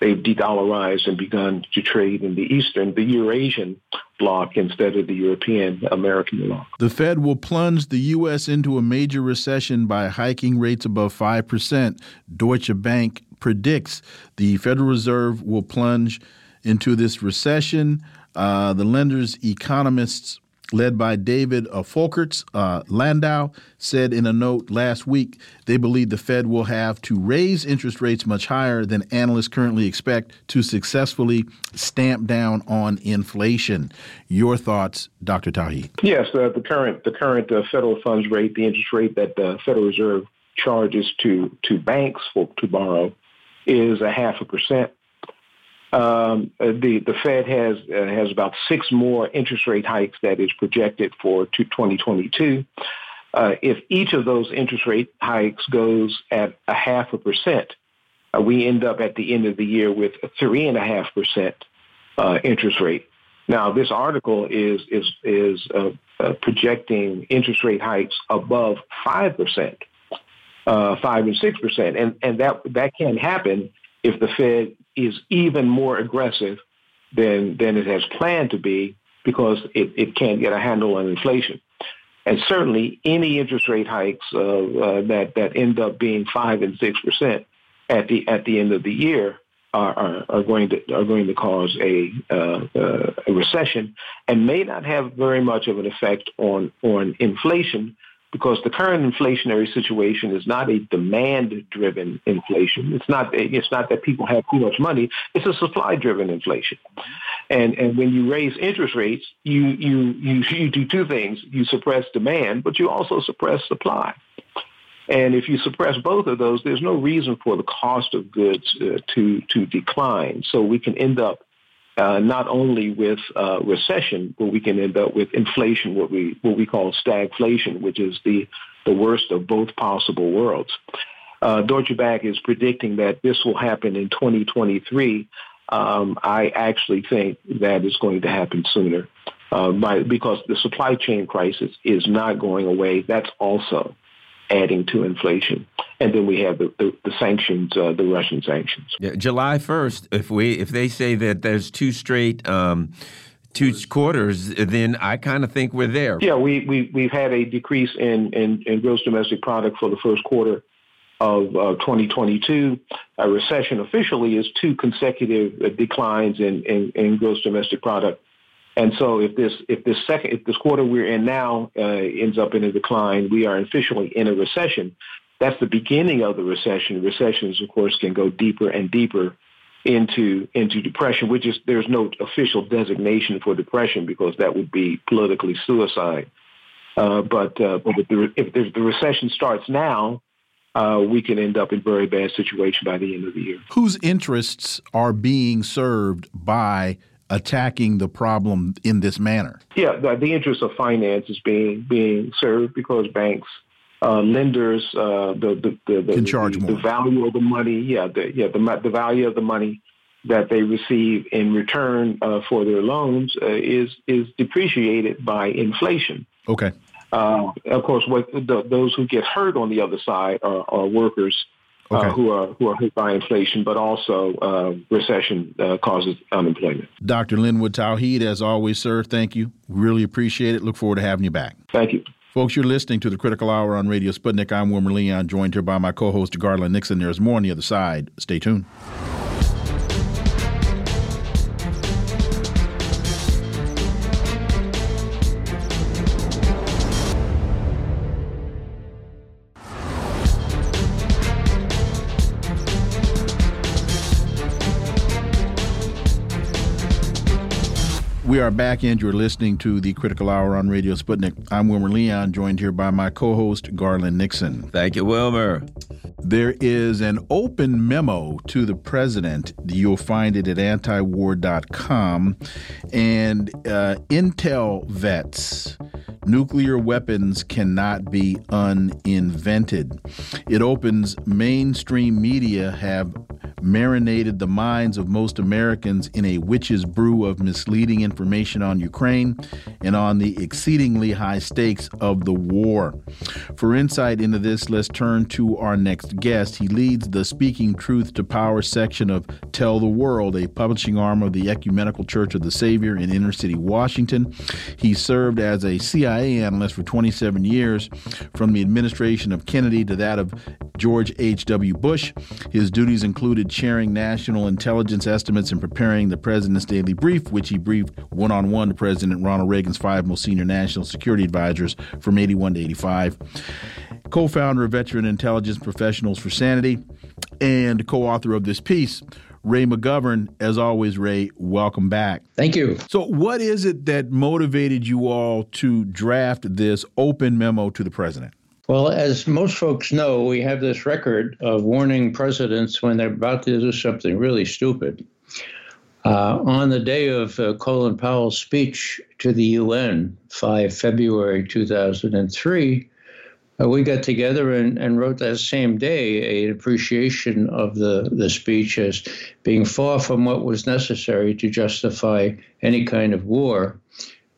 they've de-dollarized and begun to trade in the Eastern, the Eurasian bloc instead of the European American bloc. The Fed will plunge the U.S. into a major recession by hiking rates above 5%. Deutsche Bank predicts the Federal Reserve will plunge into this recession. Uh, the lender's economists led by David uh, Folkerts, uh, Landau, said in a note last week they believe the Fed will have to raise interest rates much higher than analysts currently expect to successfully stamp down on inflation. Your thoughts, Dr. Tauheed? Yes, uh, the current the current uh, federal funds rate, the interest rate that the Federal Reserve charges to to banks for to borrow, is a half a percent. Um, uh, the the Fed has uh, has about six more interest rate hikes that is projected for 2022. Uh, if each of those interest rate hikes goes at a half a percent, uh, we end up at the end of the year with a three and a half percent uh, interest rate. Now, this article is is is uh, projecting interest rate hikes above five percent, five and six percent, and and that that can happen if the Fed is even more aggressive than than it has planned to be because it, it can't get a handle on inflation. And certainly, any interest rate hikes uh, uh, that that end up being five and six percent at the at the end of the year are, are, are going to are going to cause a, uh, uh a recession and may not have very much of an effect on on inflation because the current inflationary situation is not a demand-driven inflation. It's not. It's not that people have too much money. It's a supply-driven inflation. And and when you raise interest rates, you you you you do two things: you suppress demand, but you also suppress supply. And if you suppress both of those, there's no reason for the cost of goods uh, to to decline. So we can end up uh, not only with uh, recession, but we can end up with inflation, what we what we call stagflation, which is the the worst of both possible worlds. Uh, Deutsche Bank is predicting that this will happen in 2023. Um, I actually think that is going to happen sooner, uh, by, because the supply chain crisis is not going away. That's also adding to inflation. And then we have the, the, the sanctions, uh, the Russian sanctions. Yeah, July 1st, if we if they say that there's two straight um, two quarters, then I kind of think we're there. Yeah, we, we, we've had a decrease in, in, in gross domestic product for the first quarter of uh, 2022. A recession officially is two consecutive uh, declines in, in, in gross domestic product. And so if this if this second if this quarter we're in now uh, ends up in a decline, we are officially in a recession. That's the beginning of the recession. Recessions, of course, can go deeper and deeper into into depression, which is there's no official designation for depression because that would be politically suicide. Uh, but uh, but if the, if the recession starts now, uh, we can end up in very bad situation by the end of the year. Whose interests are being served by attacking the problem in this manner? Yeah, the, the interest of finance is being being served because banks, uh, lenders, uh, the, the, the, Can charge the, more. the value of the money, yeah, the, yeah, the, the value of the money that they receive in return uh, for their loans uh, is is depreciated by inflation. Okay. Uh, of course, what the, those who get hurt on the other side are, are workers Okay. uh, who are who are hit by inflation, but also uh, recession uh, causes unemployment. Dr. Linwood Tauheed, as always, sir, thank you. Really appreciate it. Look forward to having you back. Thank you. Folks, you're listening to the Critical Hour on Radio Sputnik. I'm Wilmer Leon, joined here by my co host, Garland Nixon. There's more on the other side. Stay tuned. We are back, and you're listening to the Critical Hour on Radio Sputnik. I'm Wilmer Leon, joined here by my co host, Garland Nixon. Thank you, Wilmer. There is an open memo to the president. You'll find it at antiwar.com. And uh, Intel vets, nuclear weapons cannot be uninvented. It opens mainstream media have marinated the minds of most Americans in a witch's brew of misleading information on Ukraine and on the exceedingly high stakes of the war. For insight into this, let's turn to our next guest. He leads the Speaking Truth to Power section of Tell the World, a publishing arm of the Ecumenical Church of the Savior in inner city Washington. He served as a CIA analyst for 27 years, from the administration of Kennedy to that of George H.W. Bush. His duties included sharing national intelligence estimates and preparing the president's daily brief, which he briefed one on one to President Ronald Reagan's five most senior national security advisors from 81 to 85. Co founder of Veteran Intelligence Professionals for Sanity and co author of this piece. Ray McGovern, as always, Ray, welcome back. Thank you. So, what is it that motivated you all to draft this open memo to the president? Well, as most folks know, we have this record of warning presidents when they're about to do something really stupid. Uh, on the day of uh, Colin Powell's speech to the UN, 5 February 2003, uh, we got together and, and wrote that same day an appreciation of the, the speech as being far from what was necessary to justify any kind of war.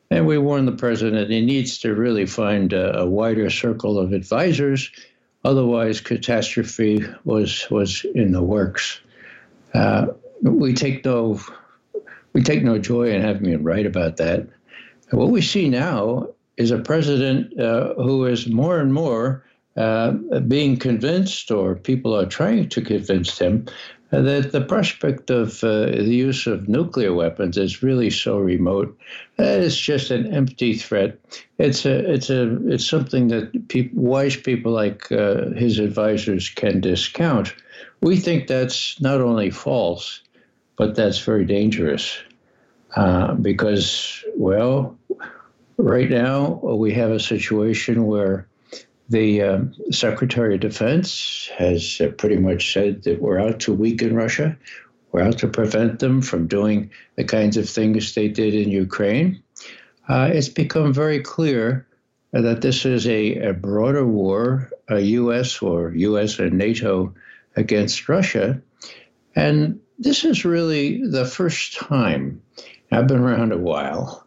And we warned the president he needs to really find a, a wider circle of advisors, otherwise catastrophe was was in the works. Uh, we take no we take no joy in having been right about that. And what we see now is a president uh, who is more and more uh, being convinced, or people are trying to convince him, uh, that the prospect of uh, the use of nuclear weapons is really so remote that it's just an empty threat. It's a, it's a, it's something that peop wise people like uh, his advisors can discount. We think that's not only false, but that's very dangerous uh, because, well, right now we have a situation where the uh, Secretary of Defense has uh, pretty much said that we're out to weaken Russia. We're out to prevent them from doing the kinds of things they did in Ukraine. Uh, it's become very clear that this is a, a broader war, a U.S. or U.S. and NATO against Russia. And this is really the first time, I've been around a while,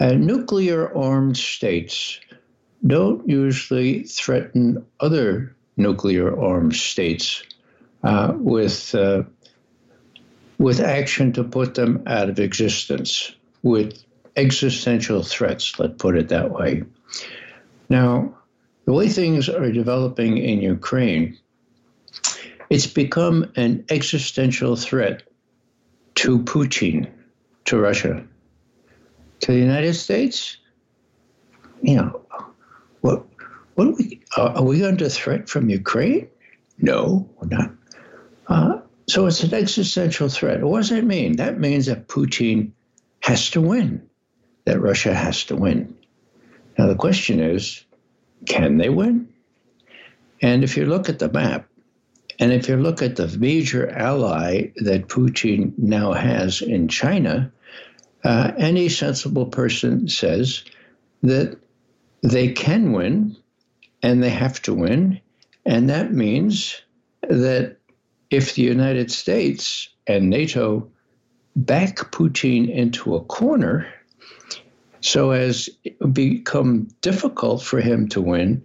uh, nuclear armed states don't usually threaten other nuclear armed states uh, with uh, with action to put them out of existence, with existential threats. Let's put it that way. Now, the way things are developing in Ukraine, it's become an existential threat to Putin, to Russia, to the United States. You know, what, what are we, are we under threat from Ukraine? No, we're not. Uh, so it's an existential threat. What does that mean? That means that Putin has to win, that Russia has to win. Now, the question is can they win? And if you look at the map, and if you look at the major ally that Putin now has in China, uh, any sensible person says that they can win and they have to win. And that means that if the United States and NATO back Putin into a corner so as it become difficult for him to win,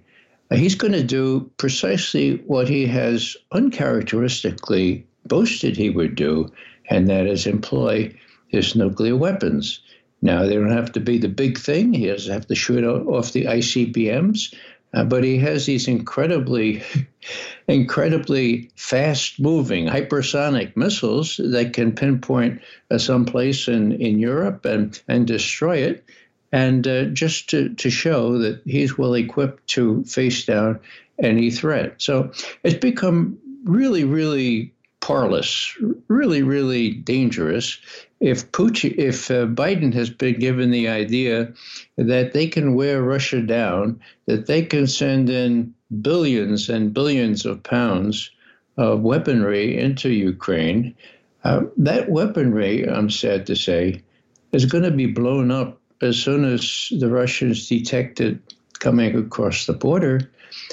he's going to do precisely what he has uncharacteristically boasted he would do, and that is employ his nuclear weapons. Now, they don't have to be the big thing. He doesn't have to shoot off the ICBMs, uh, but he has these incredibly, incredibly fast-moving hypersonic missiles that can pinpoint uh, someplace in, in Europe and, and destroy it. And uh, just to, to show that he's well equipped to face down any threat. So it's become really, really parlous, really, really dangerous. If Putin, if uh, Biden has been given the idea that they can wear Russia down, that they can send in billions and billions of pounds of weaponry into Ukraine, uh, that weaponry, I'm sad to say, is going to be blown up as soon as the Russians detect it coming across the border.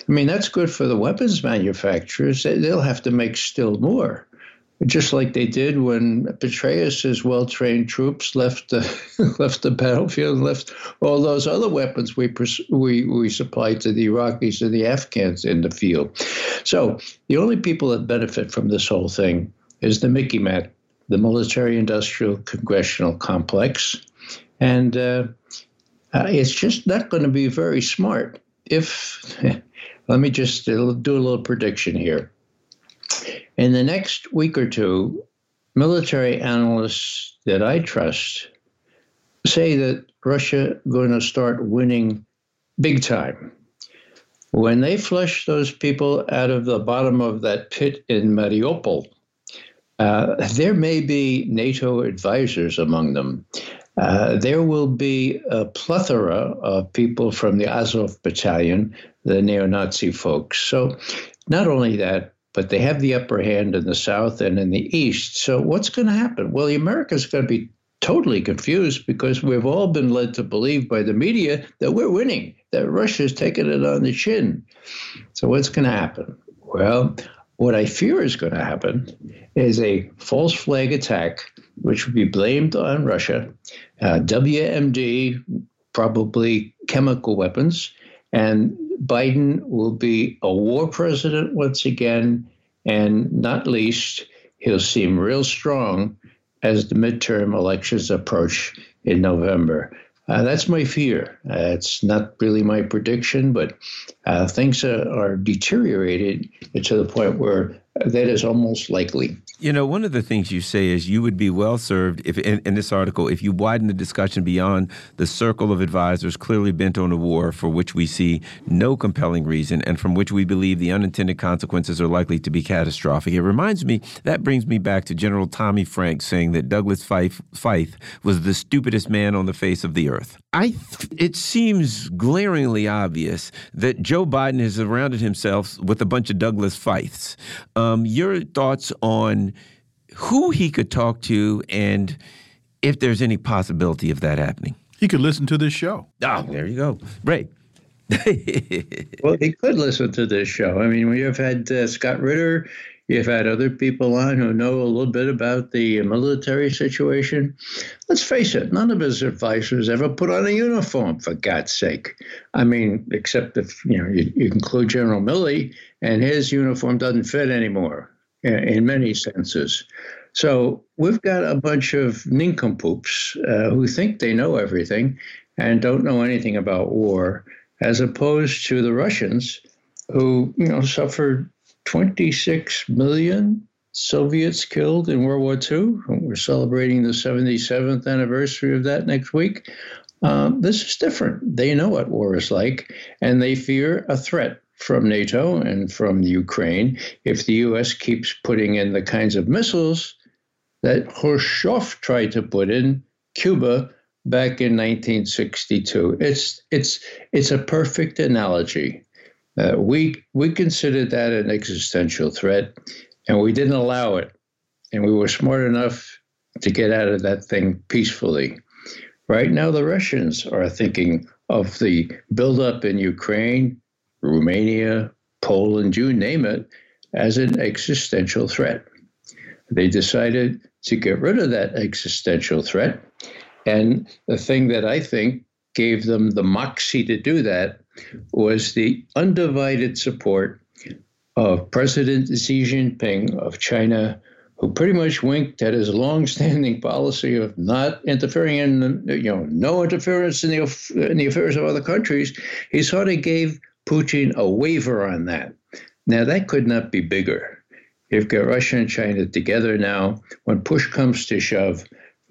I mean, that's good for the weapons manufacturers. They'll have to make still more, just like they did when Petraeus's well-trained troops left the left the battlefield and left all those other weapons we we we supplied to the Iraqis and the Afghans in the field. So the only people that benefit from this whole thing is the MICIMATT, the military-industrial congressional complex, and uh, uh, it's just not going to be very smart if Let me just do a little prediction here. In the next week or two, military analysts that I trust say that Russia going to start winning big time. When they flush those people out of the bottom of that pit in Mariupol, uh, there may be NATO advisors among them. Uh, there will be a plethora of people from the Azov battalion, the neo Nazi folks. So, not only that, but they have the upper hand in the South and in the East. So, what's going to happen? Well, America's going to be totally confused because we've all been led to believe by the media that we're winning, that Russia's taking it on the chin. So, what's going to happen? Well, what I fear is going to happen is a false flag attack, which would be blamed on Russia, uh, WMD, probably chemical weapons, and Biden will be a war president once again, and not least, he'll seem real strong as the midterm elections approach in November. Uh, that's my fear. Uh, it's not really my prediction, but uh, things are, are deteriorated to the point where that is almost likely. You know, one of the things you say is you would be well served if, in, in, this article, if you widen the discussion beyond the circle of advisors clearly bent on a war for which we see no compelling reason and from which we believe the unintended consequences are likely to be catastrophic. It reminds me, that brings me back to General Tommy Franks saying that Douglas Feith, Feith was the stupidest man on the face of the earth. I, it seems glaringly obvious that Joe Biden has surrounded himself with a bunch of Douglas. Um, your thoughts on who he could talk to and if there's any possibility of that happening? He could listen to this show. Oh, there you go. Ray. well, he could listen to this show. I mean, we have had uh, Scott Ritter You've had other people on who know a little bit about the military situation. Let's face it, none of his advisors ever put on a uniform, for God's sake. I mean, except if you know you, you include General Milley, and his uniform doesn't fit anymore in many senses. So we've got a bunch of nincompoops uh, who think they know everything and don't know anything about war, as opposed to the Russians who you know suffered 26 million Soviets killed in World War II. We're celebrating the 77th anniversary of that next week. Um, this is different. They know what war is like, and they fear a threat from NATO and from Ukraine if the U.S. keeps putting in the kinds of missiles that Khrushchev tried to put in Cuba back in 1962. It's it's it's a perfect analogy Uh, we we considered that an existential threat, and we didn't allow it. And we were smart enough to get out of that thing peacefully. Right now, the Russians are thinking of the buildup in Ukraine, Romania, Poland, you name it, as an existential threat. They decided to get rid of that existential threat. And the thing that I think gave them the moxie to do that was the undivided support of President Xi Jinping of China, who pretty much winked at his long-standing policy of not interfering in, you know, no interference in the in the affairs of other countries. He sort of gave Putin a waiver on that. Now that could not be bigger. You've got Russia and China together now. When push comes to shove,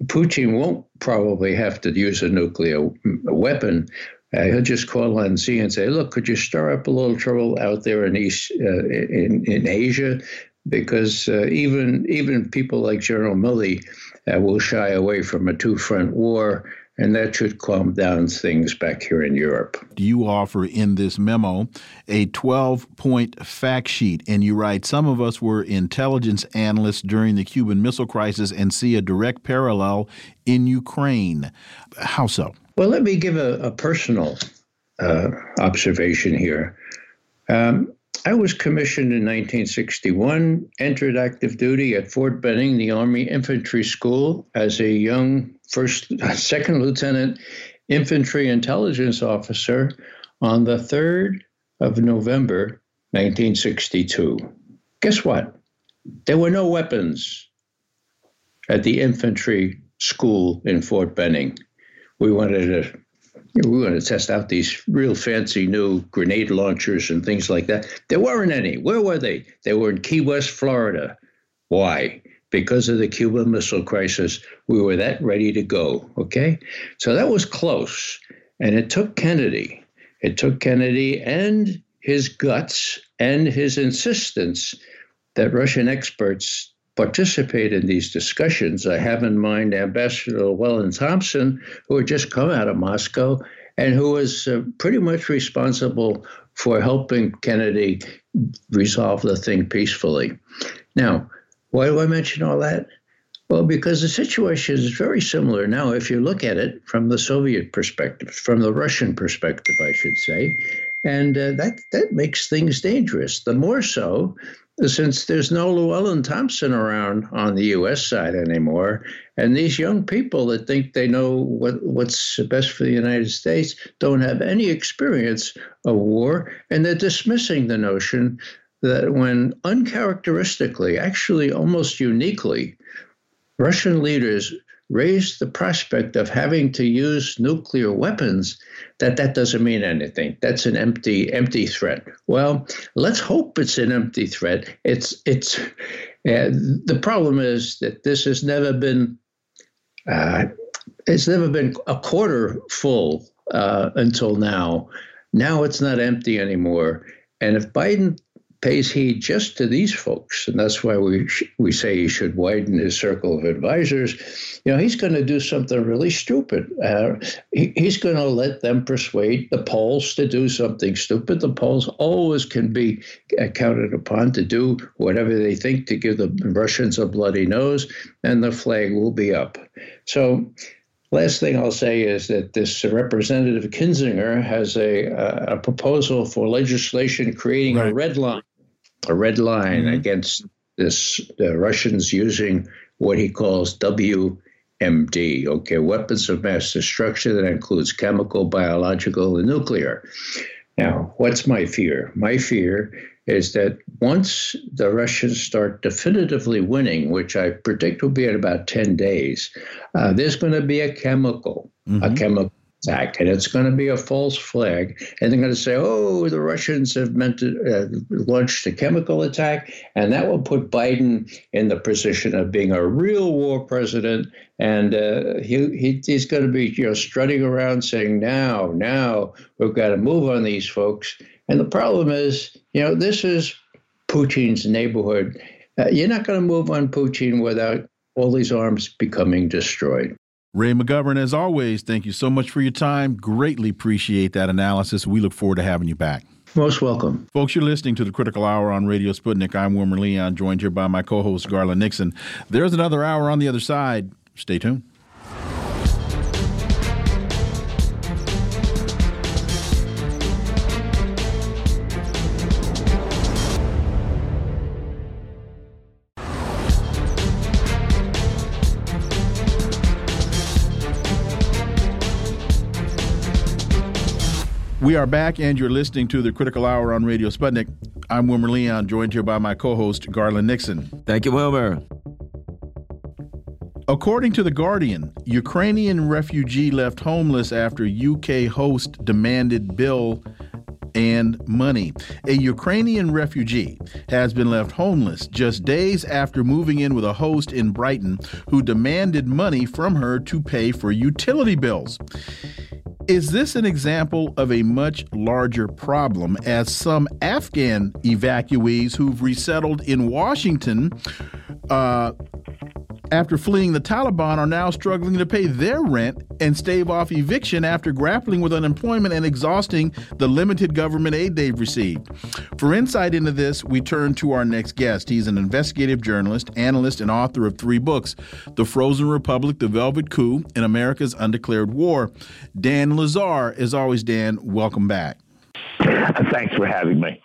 Putin won't probably have to use a nuclear weapon. Uh, he'll just call on Xi and say, "Look, could you stir up a little trouble out there in East uh, in in Asia?" Because uh, even even people like General Milley uh, will shy away from a two front war and that should calm down things back here in Europe. You offer in this memo a 12 point fact sheet, and you write Some of us were intelligence analysts during the Cuban Missile Crisis and see a direct parallel in Ukraine. How so? Well, let me give a, a personal uh, observation here. Um, I was commissioned in 1961, entered active duty at Fort Benning, the Army Infantry School, as a young first, second lieutenant infantry intelligence officer on the 3rd of November, 1962. Guess what? There were no weapons at the infantry school in Fort Benning. We wanted to we going to test out these real fancy new grenade launchers and things like that. There weren't any. Where were they? They were in Key West, Florida. Why? Because of the Cuban Missile Crisis, we were that ready to go. Okay? So that was close. And it took Kennedy. It took Kennedy and his guts and his insistence that Russian experts participate in these discussions. I have in mind Ambassador Llewellyn Thompson, who had just come out of Moscow and who was uh, pretty much responsible for helping Kennedy resolve the thing peacefully. Now, why do I mention all that? Well, because the situation is very similar now if you look at it from the Soviet perspective, from the Russian perspective, I should say. And uh, that, that makes things dangerous. The more so since there's no Llewellyn Thompson around on the U.S. side anymore, and these young people that think they know what, what's best for the United States don't have any experience of war, and they're dismissing the notion that when uncharacteristically, actually almost uniquely, Russian leaders raised the prospect of having to use nuclear weapons, that that doesn't mean anything. That's an empty empty threat. Well, let's hope it's an empty threat. It's it's uh, the problem is that this has never been uh, it's never been a quarter full uh, until now. Now it's not empty anymore. And if Biden pays heed just to these folks, and that's why we sh- we say he should widen his circle of advisors. You know, he's going to do something really stupid. Uh, he, he's going to let them persuade the Poles to do something stupid. The Poles always can be counted upon to do whatever they think to give the Russians a bloody nose, and the flag will be up. So. Last thing I'll say is that this Representative Kinzinger has a, a proposal for legislation creating right. a red line a red line mm-hmm. against this the Russians using what he calls WMD, okay, weapons of mass destruction that includes chemical, biological, and nuclear. Now, what's my fear? My fear is that once the Russians start definitively winning, which I predict will be in about 10 days, uh, there's going to be a chemical, mm-hmm. a chemical attack, and it's going to be a false flag. And they're going to say, "Oh, the Russians have meant to uh, launch a chemical attack," and that will put Biden in the position of being a real war president, and uh, he, he he's going to be you know strutting around saying, "Now, now, we've got to move on these folks." And the problem is, you know, this is Putin's neighborhood. Uh, you're not going to move on Putin without all these arms becoming destroyed. Ray McGovern, as always, thank you so much for your time. Greatly appreciate that analysis. We look forward to having you back. Most welcome. Folks, you're listening to the Critical Hour on Radio Sputnik. I'm Wilmer Leon, joined here by my co host, Garland Nixon. There's another hour on the other side. Stay tuned. We are back, and you're listening to the Critical Hour on Radio Sputnik. I'm Wilmer Leon, joined here by my co host, Garland Nixon. Thank you, Wilmer. According to The Guardian, Ukrainian refugee left homeless after UK host demanded bill and money. A Ukrainian refugee has been left homeless just days after moving in with a host in Brighton who demanded money from her to pay for utility bills. Is this an example of a much larger problem as some Afghan evacuees who've resettled in Washington uh, after fleeing the Taliban are now struggling to pay their rent and stave off eviction after grappling with unemployment and exhausting the limited government aid they've received. For insight into this, we turn to our next guest. He's an investigative journalist, analyst, and author of three books The Frozen Republic, The Velvet Coup, and America's Undeclared War. Dan Lazare, as always, Dan, welcome back. Thanks for having me.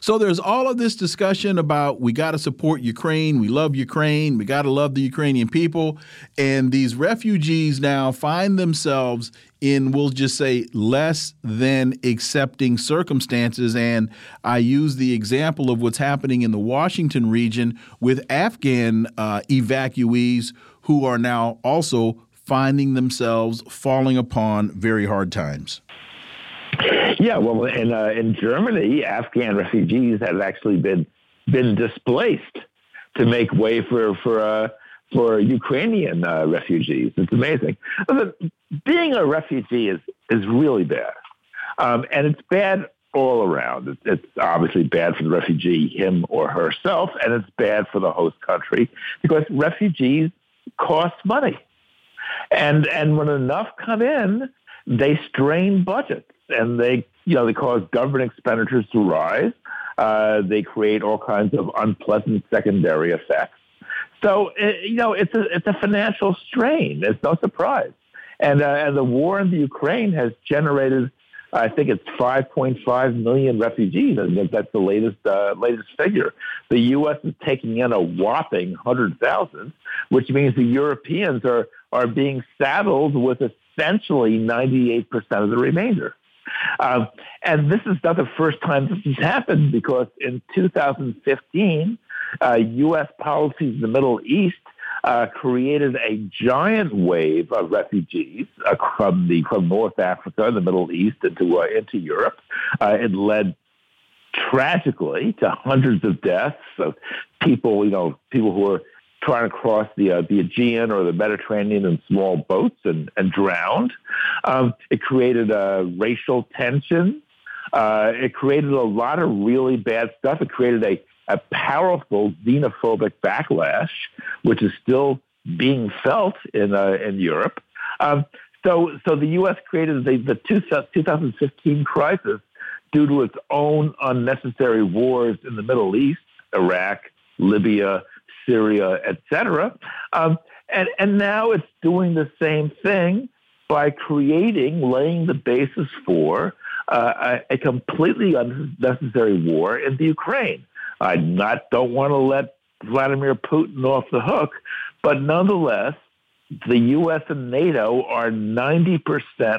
So there's all of this discussion about we got to support Ukraine, we love Ukraine, we got to love the Ukrainian people, and these refugees now find themselves in we'll just say less than accepting circumstances and I use the example of what's happening in the Washington region with Afghan uh, evacuees who are now also finding themselves falling upon very hard times. Yeah, well, in uh, in Germany, Afghan refugees have actually been been displaced to make way for for uh, for Ukrainian uh, refugees. It's amazing. Being a refugee is is really bad, um, and it's bad all around. It's, obviously bad for the refugee, him or herself, and it's bad for the host country because refugees cost money, and and when enough come in, they strain budgets and they, you know, they cause government expenditures to rise. Uh, they create all kinds of unpleasant secondary effects. So, it, uh, you know, it's a it's a financial strain. It's no surprise. And uh, and the war in the Ukraine has generated, I think it's 5.5 million refugees. I think that's the latest uh, latest figure. The U.S. is taking in a whopping 100,000, which means the Europeans are are being saddled with essentially 98% of the remainder. Um, and this is not the first time this has happened because in 2015, uh, U.S. policies in the Middle East uh, created a giant wave of refugees uh, from the from North Africa, and the Middle East, into uh, into Europe. Uh, it led tragically to hundreds of deaths of people, you know, people who were trying to cross the uh, the Aegean or the Mediterranean in small boats and, and drowned. Um, it created a racial tension. Uh, it created a lot of really bad stuff. It created a, a powerful xenophobic backlash, which is still being felt in uh, in Europe. Um, so, so the U.S. created the, the two, 2015 crisis due to its own unnecessary wars in the Middle East, Iraq, Libya, Syria, etc. Um, and, and now it's doing the same thing by creating, laying the basis for uh, a, a, completely unnecessary war in the Ukraine. I not don't want to let Vladimir Putin off the hook, but nonetheless, the U.S. and NATO are 90%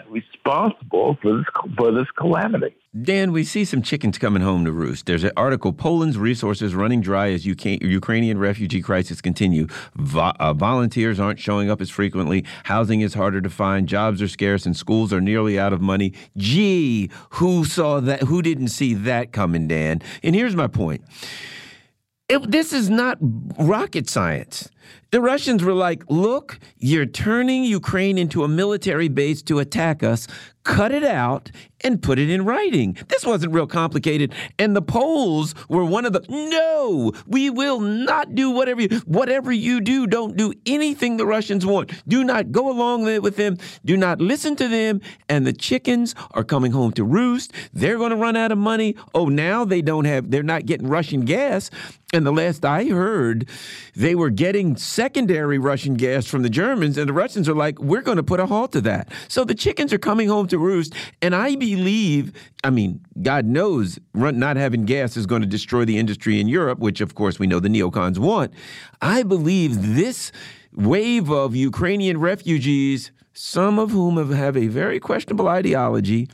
responsible for this, for this calamity. Dan, we see some chickens coming home to roost. There's an article Poland's resources running dry as UK, Ukrainian refugee crisis continue. Vo uh, volunteers aren't showing up as frequently. Housing is harder to find. Jobs are scarce, and schools are nearly out of money. Gee, who saw that? Who didn't see that coming, Dan? And here's my point. It, this is not rocket science The Russians were like, look, you're turning Ukraine into a military base to attack us. Cut it out and put it in writing. This wasn't real complicated. And the Poles were one of the no, we will not do whatever you whatever you do, don't do anything the Russians want. Do not go along with them. Do not listen to them. And the chickens are coming home to roost. They're going to run out of money. Oh, now they don't have they're not getting Russian gas. And the last I heard, they were getting secondary Russian gas from the Germans, and the Russians are like, we're going to put a halt to that. So the chickens are coming home to roost. And I believe, I mean, God knows not having gas is going to destroy the industry in Europe, which, of course, we know the neocons want. I believe this wave of Ukrainian refugees, some of whom have, have a very questionable ideology,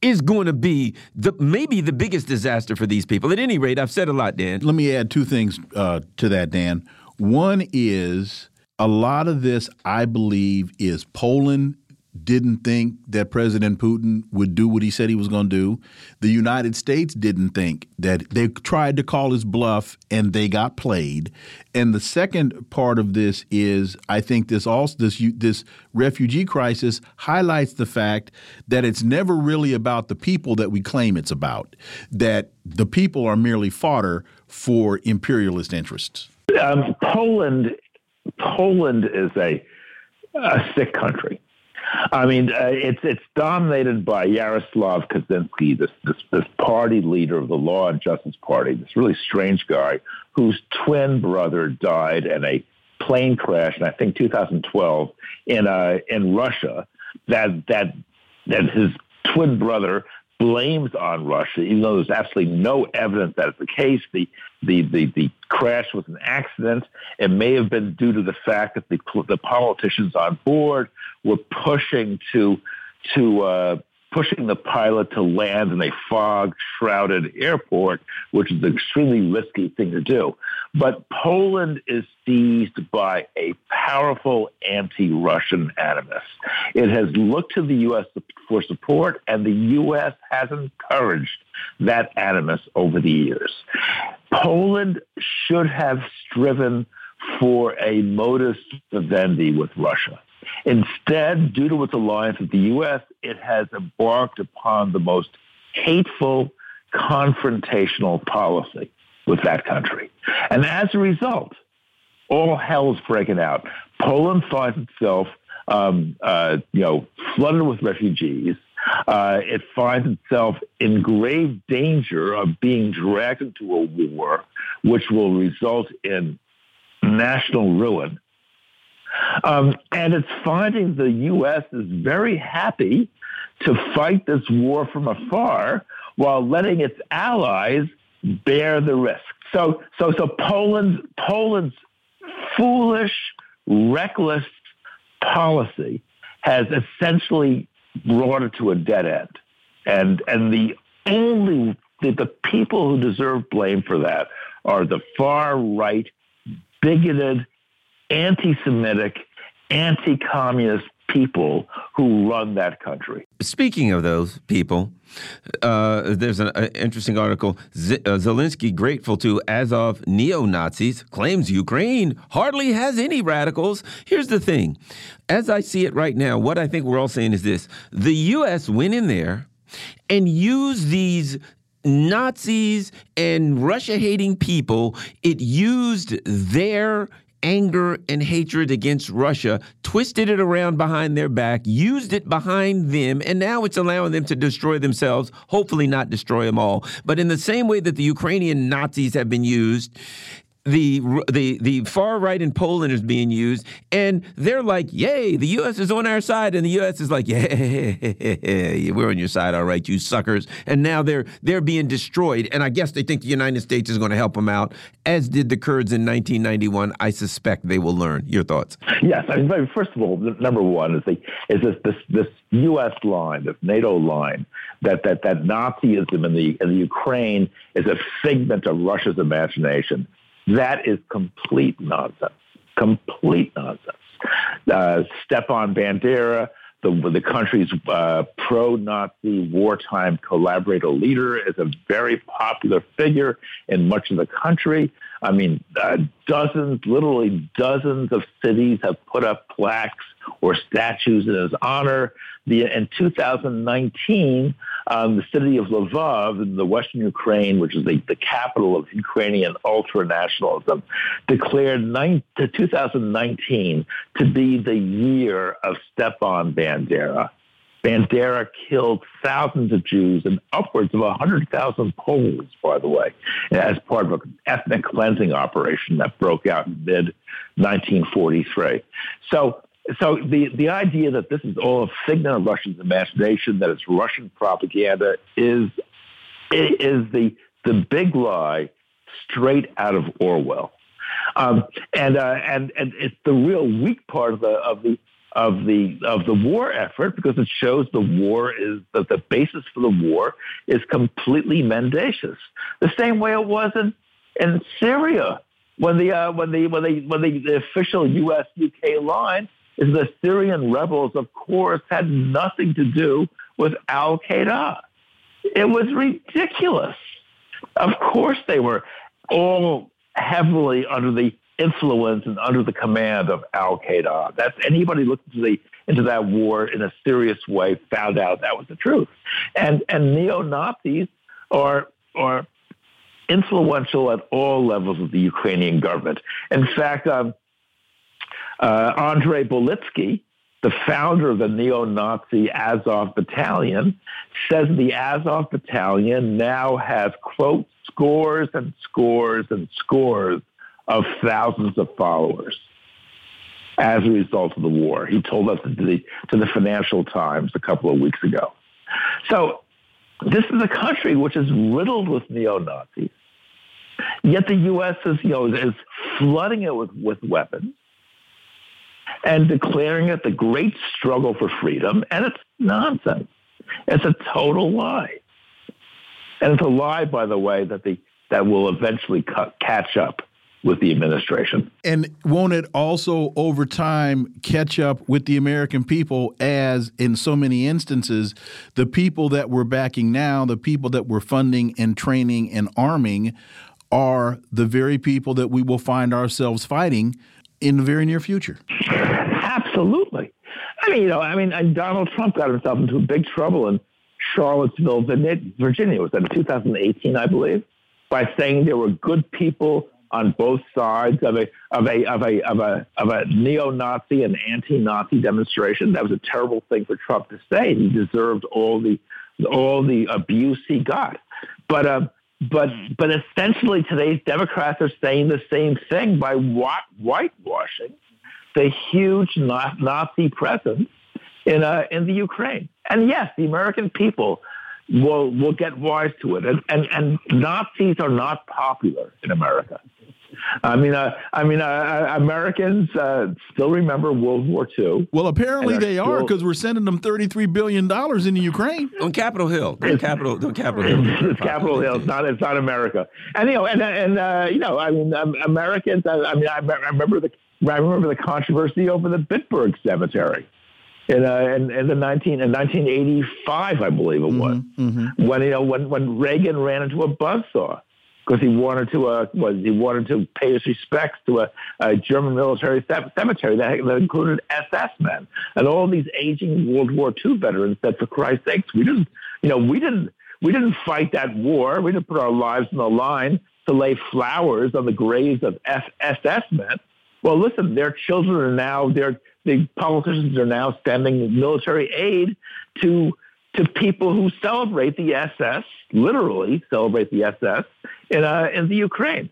is going to be the maybe the biggest disaster for these people. At any rate, I've said a lot, Dan. Let me add two things uh, to that, Dan. One is a lot of this, I believe, is Poland didn't think that President Putin would do what he said he was going to do. The United States didn't think that they tried to call his bluff and they got played. And the second part of this is I think this also this this refugee crisis highlights the fact that it's never really about the people that we claim it's about. That the people are merely fodder for imperialist interests. Um, Poland Poland is a, a sick country I mean, uh, it's it's dominated by Yaroslav Kaczynski, this, this this party leader of the Law and Justice Party, this really strange guy whose twin brother died in a plane crash in I think 2012 in uh, in Russia. That that that his twin brother blames on Russia, even though there's absolutely no evidence that it's the case. The, the, the, the crash was an accident. It may have been due to the fact that the, the politicians on board were pushing to, to uh, pushing the pilot to land in a fog shrouded airport, which is an extremely risky thing to do. But Poland is seized by a powerful anti Russian animus. It has looked to the U.S. for support, and the U.S. has encouraged that animus over the years. Poland should have striven for a modus vivendi with Russia. Instead, due to its alliance with the U.S., it has embarked upon the most hateful, confrontational policy with that country. And as a result, all hell is breaking out. Poland finds itself, um, uh, you know, flooded with refugees. Uh, it finds itself in grave danger of being dragged into a war, which will result in national ruin um, and it's finding the U.S. is very happy to fight this war from afar while letting its allies bear the risk. So, so, so Poland's, Poland's foolish, reckless policy has essentially brought it to a dead end. And, and the only, the, the people who deserve blame for that are the far right, bigoted, anti Semitic, anti communist people who run that country. Speaking of those people, uh, there's an uh, interesting article. Z uh, Zelensky, grateful to Azov neo Nazis, claims Ukraine hardly has any radicals. Here's the thing as I see it right now, what I think we're all saying is this the U.S. went in there and used these Nazis and Russia hating people, it used their anger and hatred against Russia, twisted it around behind their back, used it behind them, and now it's allowing them to destroy themselves, hopefully not destroy them all. But in the same way that the Ukrainian Nazis have been used, the the the far right in Poland is being used, and they're like, "Yay, the U.S. is on our side," and the U.S. is like, "Yeah, we're on your side, all right, you suckers." And now they're they're being destroyed, and I guess they think the United States is going to help them out, as did the Kurds in 1991. I suspect they will learn. Your thoughts? Yes, I mean, first of all, number one is the is this this this U.S. line, this NATO line, that that that Nazism in the in the Ukraine is a figment of Russia's imagination that is complete nonsense. Complete nonsense. Uh, Stepan Bandera, the, the country's uh, pro-Nazi wartime collaborator leader, is a very popular figure in much of the country. I mean, uh, dozens, literally dozens of cities have put up plaques or statues in his honor. The, in 2019, um, the city of Lvov in the western Ukraine, which is the, the capital of Ukrainian ultranationalism, declared 2019 to be the year of Stepan Bandera. Bandera killed thousands of Jews and upwards of 100,000 Poles, by the way, as part of an ethnic cleansing operation that broke out in mid 1943. So, so the, the idea that this is all a figment of Russia's imagination, that it's Russian propaganda, is is the the big lie straight out of Orwell. Um, and uh, and and it's the real weak part of the of the of the of the war effort because it shows the war is that the basis for the war is completely mendacious. The same way it was in, in Syria when the uh, when the when the when the, the official U.S. UK line is the Syrian rebels, of course, had nothing to do with Al Qaeda. It was ridiculous. Of course, they were all heavily under the influence and under the command of Al Qaeda. That's anybody looked into the into that war in a serious way found out that was the truth. And and neo Nazis are are influential at all levels of the Ukrainian government. In fact, um, uh, Andrei Belitsky, the founder of the neo-Nazi Azov Battalion, says the Azov Battalion now has quote scores and scores and scores of thousands of followers as a result of the war. He told us to the, to the Financial Times a couple of weeks ago. So this is a country which is riddled with neo-Nazis. Yet the U.S. is, you know, is flooding it with, with weapons and declaring it the great struggle for freedom. And it's nonsense. It's a total lie. And it's a lie, by the way, that, the, that will eventually cut, catch up with the administration. And won't it also, over time, catch up with the American people as, in so many instances, the people that we're backing now, the people that we're funding and training and arming, are the very people that we will find ourselves fighting in the very near future? Absolutely. I mean, you know, I mean, and Donald Trump got himself into big trouble in Charlottesville, Virginia. Was that in 2018, I believe, by saying there were good people on both sides of a of a of a of a of a neo-Nazi and anti-Nazi demonstration. That was a terrible thing for Trump to say. He deserved all the all the abuse he got. But um, but but essentially, today's Democrats are saying the same thing by whitewashing the huge Nazi presence in uh, in the Ukraine. And yes, the American people will will get wise to it. And and, and Nazis are not popular in America. I mean, uh, I mean, uh, uh Americans uh, still remember World War II. Well, apparently they are because we're sending them thirty-three billion dollars into Ukraine on Capitol Hill. On Capitol, on Capitol Hill. It's Capitol Hill. It's not. It's not America. And you know, and and uh, you know, I mean, um, Americans. I, I mean, I, I remember the I remember the controversy over the Bitburg Cemetery in, uh, in, in the 19 in 1985, I believe it was, mm-hmm, mm-hmm. when you know when when Reagan ran into a buzzsaw because he wanted to uh, was he wanted to pay his respects to a, a German military cemetery that, that included SS men and all these aging World War II veterans said, for Christ's sakes, we didn't, you know, we didn't we didn't fight that war. We didn't put our lives on the line to lay flowers on the graves of SS men. Well, listen, their children are now, their the politicians are now sending military aid to to people who celebrate the SS, literally celebrate the SS in uh, in the Ukraine.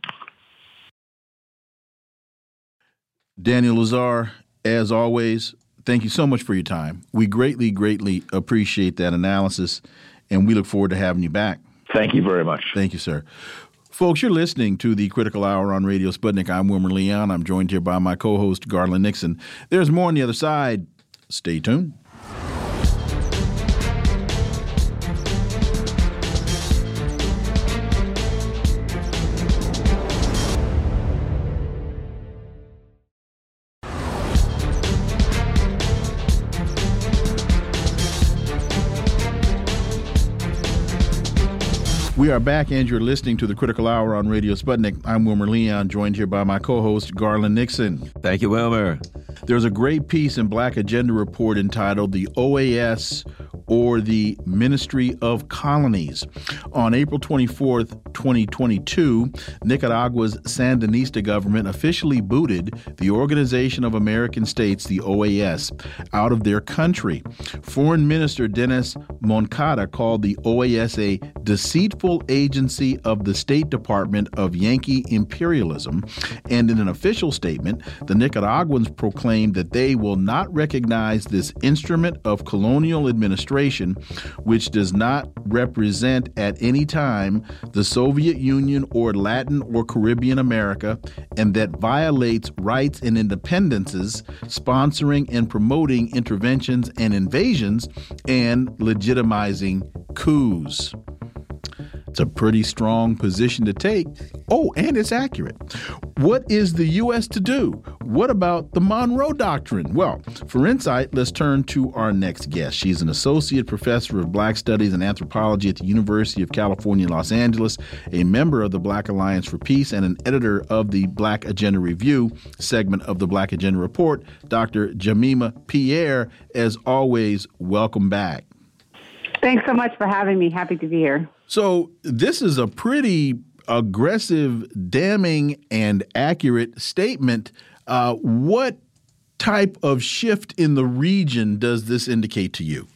Daniel Lazare, as always, thank you so much for your time. We greatly, greatly appreciate that analysis, and we look forward to having you back. Thank you very much. Thank you, sir. Folks, you're listening to the Critical Hour on Radio Sputnik. I'm Wilmer Leon. I'm joined here by my co host, Garland Nixon. There's more on the other side. Stay tuned. We are back, and you're listening to the Critical Hour on Radio Sputnik. I'm Wilmer Leon, joined here by my co host, Garland Nixon. Thank you, Wilmer. There's a great piece in Black Agenda Report entitled The OAS or the Ministry of Colonies. On April 24th, 2022, Nicaragua's Sandinista government officially booted the Organization of American States, the OAS, out of their country. Foreign Minister Dennis Moncada called the OAS a deceitful agency of the State Department of Yankee imperialism, and in an official statement, the Nicaraguans proclaimed that they will not recognize this instrument of colonial administration administration, which does not represent at any time the Soviet Union or Latin or Caribbean America, and that violates rights and independences, sponsoring and promoting interventions and invasions, and legitimizing coups. It's a pretty strong position to take. Oh, and it's accurate. What is the U.S. to do? What about the Monroe Doctrine? Well, for insight, let's turn to our next guest. She's an associate professor of Black Studies and Anthropology at the University of California, Los Angeles, a member of the Black Alliance for Peace, and an editor of the Black Agenda Review segment of the Black Agenda Report. Dr. Jemima Pierre, as always, welcome back. Thanks so much for having me. Happy to be here. So, this is a pretty aggressive, damning, and accurate statement. Uh, what type of shift in the region does this indicate to you?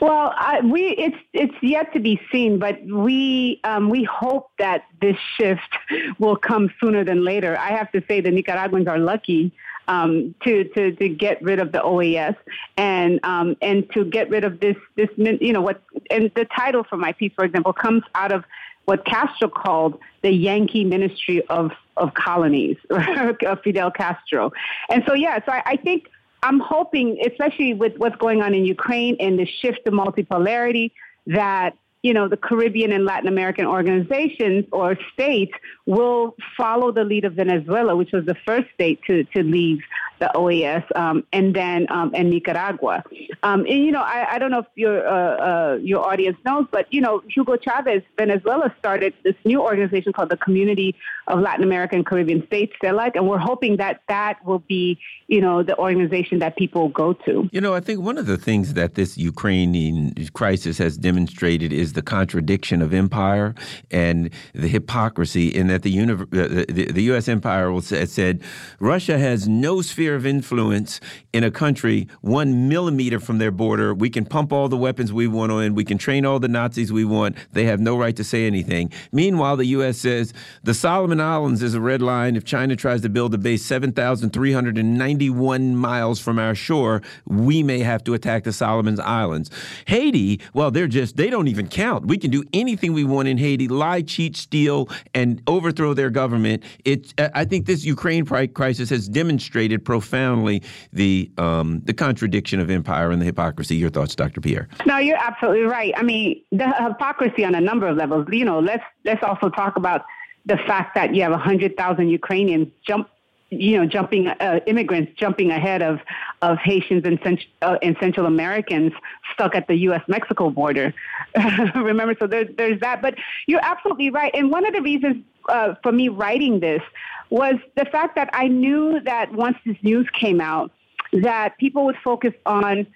Well, I, we it's it's yet to be seen, but we um, we hope that this shift will come sooner than later. I have to say, the Nicaraguans are lucky um, to, to to get rid of the OAS and um, and to get rid of this this you know what and the title for my piece, for example, comes out of what Castro called the Yankee Ministry of of Colonies of Fidel Castro, and so yeah, so I, I think. I'm hoping, especially with what's going on in Ukraine and the shift to multipolarity, that you know, the Caribbean and Latin American organizations or states will follow the lead of Venezuela, which was the first state to, to leave the OAS, um, and then um, and Nicaragua. Um, and you know, I, I don't know if your uh, uh, your audience knows, but you know, Hugo Chavez, Venezuela started this new organization called the Community of Latin American and Caribbean States, CELAC, and we're hoping that that will be, you know, the organization that people go to. You know, I think one of the things that this Ukrainian crisis has demonstrated is the contradiction of empire and the hypocrisy in that the, uni- the, the, the U.S. empire will say, said Russia has no sphere of influence in a country one millimeter from their border. We can pump all the weapons we want on. We can train all the Nazis we want. They have no right to say anything. Meanwhile, the U.S. says the Solomon Islands is a red line. If China tries to build a base 7,391 miles from our shore, we may have to attack the Solomon Islands. Haiti, well, they're just, they don't even count count. We can do anything we want in Haiti, lie, cheat, steal, and overthrow their government. It, I think this Ukraine crisis has demonstrated profoundly the um, the contradiction of empire and the hypocrisy. Your thoughts, Dr. Pierre? No, you're absolutely right. I mean, the hypocrisy on a number of levels. You know, let's let's also talk about the fact that you have 100,000 Ukrainians jump you know, jumping uh, immigrants jumping ahead of of Haitians and, Cent- uh, and Central Americans stuck at the U.S. Mexico border. Remember, so there's there's that. But you're absolutely right. And one of the reasons uh, for me writing this was the fact that I knew that once this news came out, that people would focus on,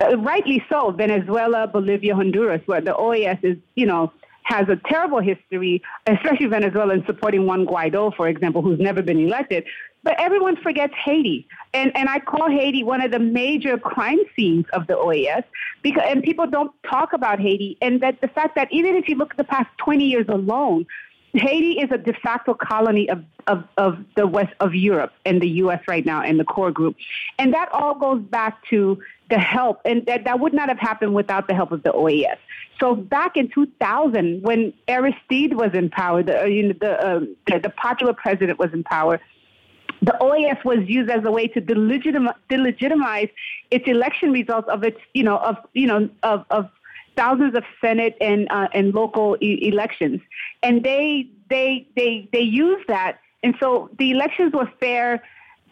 uh, rightly so, Venezuela, Bolivia, Honduras, where the OAS is, you know, has a terrible history, especially Venezuela, in supporting Juan Guaido, for example, who's never been elected. But everyone forgets Haiti. And, and I call Haiti one of the major crime scenes of the OAS because, and people don't talk about Haiti. And that the fact that even if you look at the past 20 years alone, Haiti is a de facto colony of, of, of the West of Europe and the U.S. right now and the core group. And that all goes back to the help, and that, that would not have happened without the help of the OAS. So back in 2000, when Aristide was in power, the, uh, you know, the, uh, the, the popular president was in power, the OAS was used as a way to delegitimize, delegitimize its election results of its, you know, of you know, of, of thousands of Senate and uh, and local e- elections, and they they they they used that, and so the elections were fair,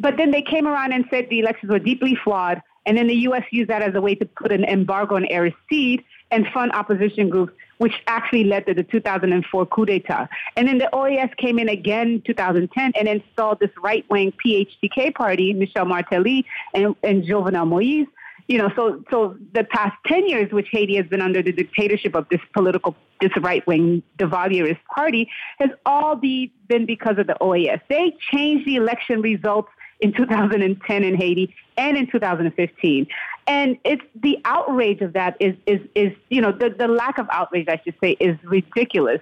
but then they came around and said the elections were deeply flawed, And then the U.S. used that as a way to put an embargo on Aristide and fund opposition groups, which actually led to the 2004 coup d'etat. And then the OAS came in again in 2010 and installed this right wing PHTK party, Michel Martelly and, and Jovenel Moise. You know, so so the past 10 years, which Haiti has been under the dictatorship of this political, this right wing Duvalierist party, has all be, been because of the OAS. They changed the election results in 2010 in Haiti and in 2015. And it's the outrage of that is, is, is you know, the, the lack of outrage, I should say, is ridiculous.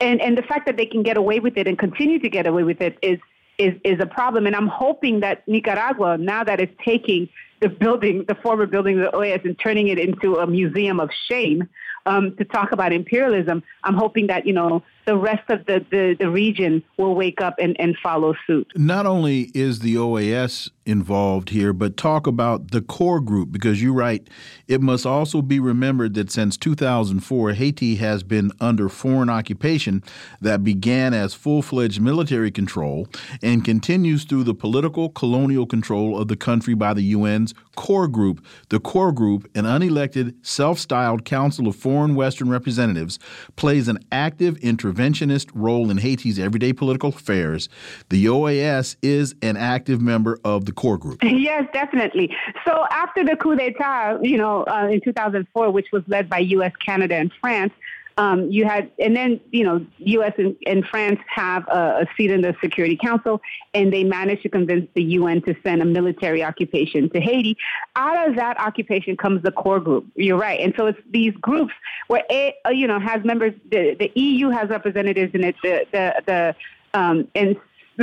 And, and the fact that they can get away with it and continue to get away with it is, is, is a problem. And I'm hoping that Nicaragua, now that it's taking the building, the former building of the OAS, and turning it into a museum of shame um, to talk about imperialism, I'm hoping that, you know, the rest of the, the, the region will wake up and, and follow suit. Not only is the OAS involved here, but talk about the core group because you write it must also be remembered that since 2004, Haiti has been under foreign occupation that began as full fledged military control and continues through the political colonial control of the country by the UN's core group. The core group, an unelected, self styled Council of Foreign Western Representatives, plays an active interventionist role in Haiti's everyday political affairs, the OAS is an active member of the core group. Yes, definitely. So after the coup d'etat, you know, uh, in 2004, which was led by U.S., Canada, and France, um, you had, and then you know, U.S. and, and France have a, a, seat in the Security Council, and they managed to convince the UN to send a military occupation to Haiti. Out of that occupation comes the core group. You're right, and so it's these groups where it, uh, you know has members. The, the EU has representatives in it. The the, the um, and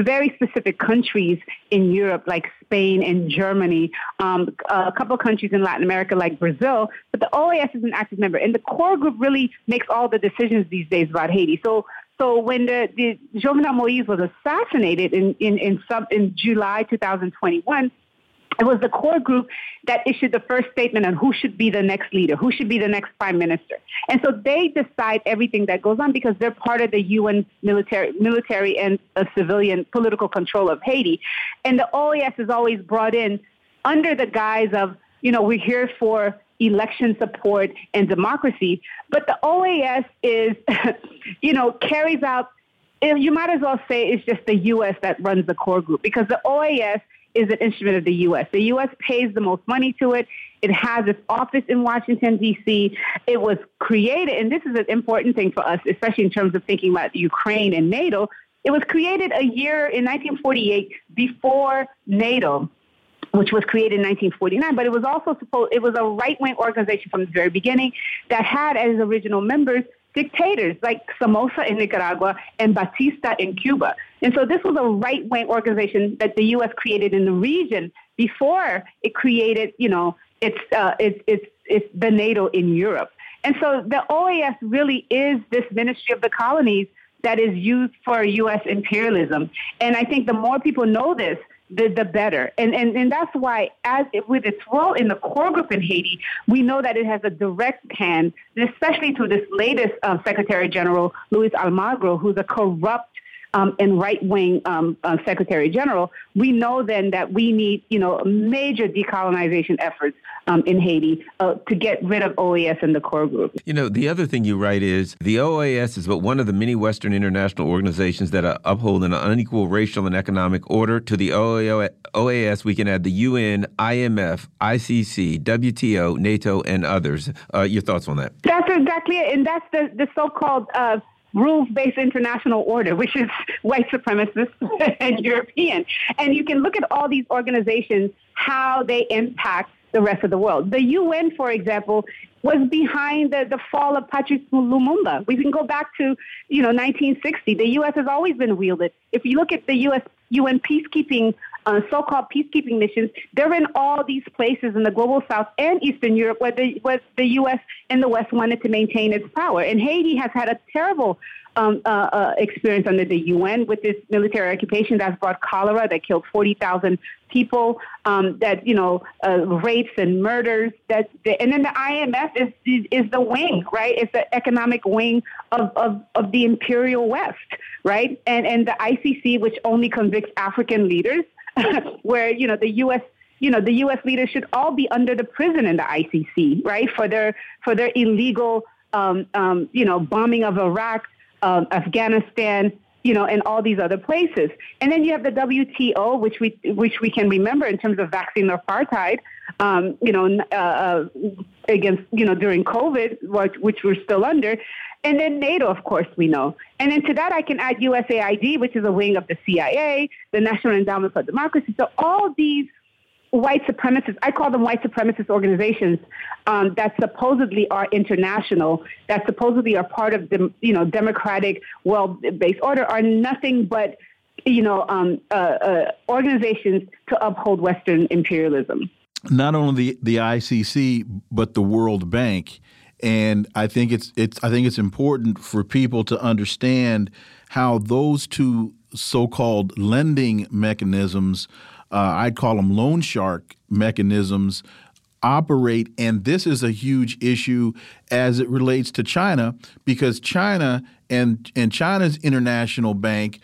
very specific countries in Europe, like Spain and Germany, um, a couple countries in Latin America, like Brazil. But the OAS is an active member, and the core group really makes all the decisions these days about Haiti. So so when the, the Jovenel Moise was assassinated in in in, sub, in July 2021, it was the core group that issued the first statement on who should be the next leader, who should be the next prime minister. And so they decide everything that goes on because they're part of the UN military, military and civilian political control of Haiti. And the OAS is always brought in under the guise of, you know, we're here for election support and democracy. But the OAS is, you know, carries out, eh, you might as well say it's just the U.S. that runs the core group because the OAS is an instrument of the U.S. The U.S. pays the most money to it. It has its office in Washington, D.C. It was created, and this is an important thing for us, especially in terms of thinking about Ukraine and NATO. It was created a year in 1948 before NATO which was created in 1949, but it was also supposed, it was a right-wing organization from the very beginning that had as original members dictators like Somoza in Nicaragua and Batista in Cuba. And so this was a right wing organization that the U.S. created in the region before it created, you know, its, uh, its, its, its the NATO in Europe. And so the OAS really is this ministry of the colonies that is used for U.S. imperialism. And I think the more people know this, the, the better. And, and, and that's why, as with its role in the core group in Haiti, we know that it has a direct hand, especially to this latest uh, Secretary General, Luis Almagro, who's a corrupt um, and right wing um, uh, Secretary General, we know then that we need, you know, major decolonization efforts um, in Haiti uh, to get rid of OAS and the core group. You know, the other thing you write is the OAS is but one of the many Western international organizations that are upholding an unequal racial and economic order. To the OAS, we can add the UN, IMF, ICC, WTO, NATO, and others. Uh, your thoughts on that? That's exactly it. And that's the, the so called uh, rules-based international order, which is white supremacist and European. And you can look at all these organizations, how they impact the rest of the world. The UN, for example, was behind the, the fall of Patrice Lumumba. We can go back to, you know, 1960. The U.S. has always been wielded. If you look at the U.S. UN peacekeeping uh, so-called peacekeeping missions. They're in all these places in the global south and Eastern Europe where the, where the U.S. and the West wanted to maintain its power. And Haiti has had a terrible um, uh, uh, experience under the UN with this military occupation that's brought cholera that killed 40,000 people, um, that, you know, uh, rapes and murders. That, and then the IMF is, is, is, the wing, right? It's the economic wing of, of, of the imperial West, right? And, and the ICC, which only convicts African leaders, where, you know, the U.S you know, the U.S. leaders should all be under the prison in the ICC, right, for their for their illegal, um, um, you know, bombing of Iraq, uh, Afghanistan, you know, and all these other places. And then you have the WTO, which we which we can remember in terms of vaccine apartheid, um, you know, uh, uh, against you know during COVID, which, which we're still under. And then NATO, of course, we know. And then to that, I can add USAID, which is a wing of the CIA, the National Endowment for Democracy. So all these white supremacists, I call them white supremacist organizations um, that supposedly are international, that supposedly are part of the you know democratic, well-based order, are nothing but you know um, uh, uh, organizations to uphold Western imperialism. Not only the, the ICC, but the World Bank and I think it's it's I think it's important for people to understand how those two so-called lending mechanisms, uh, I'd call them loan shark mechanisms, operate. And this is a huge issue as it relates to China because China and and China's international bank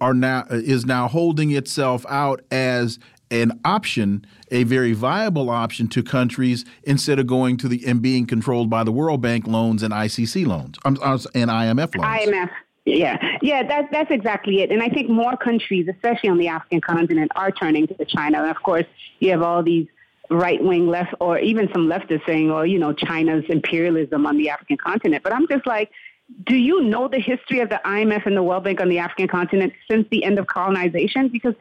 are now is now holding itself out as an option, a very viable option to countries instead of going to the and being controlled by the World Bank loans and ICC loans um, uh, and IMF loans. IMF. Yeah, yeah, that's that's exactly it. And I think more countries, especially on the African continent, are turning to China. And of course, you have all these right wing left, or even some leftists saying, "Oh, you know, China's imperialism on the African continent." But I'm just like, do you know the history of the IMF and the World Bank on the African continent since the end of colonization? Because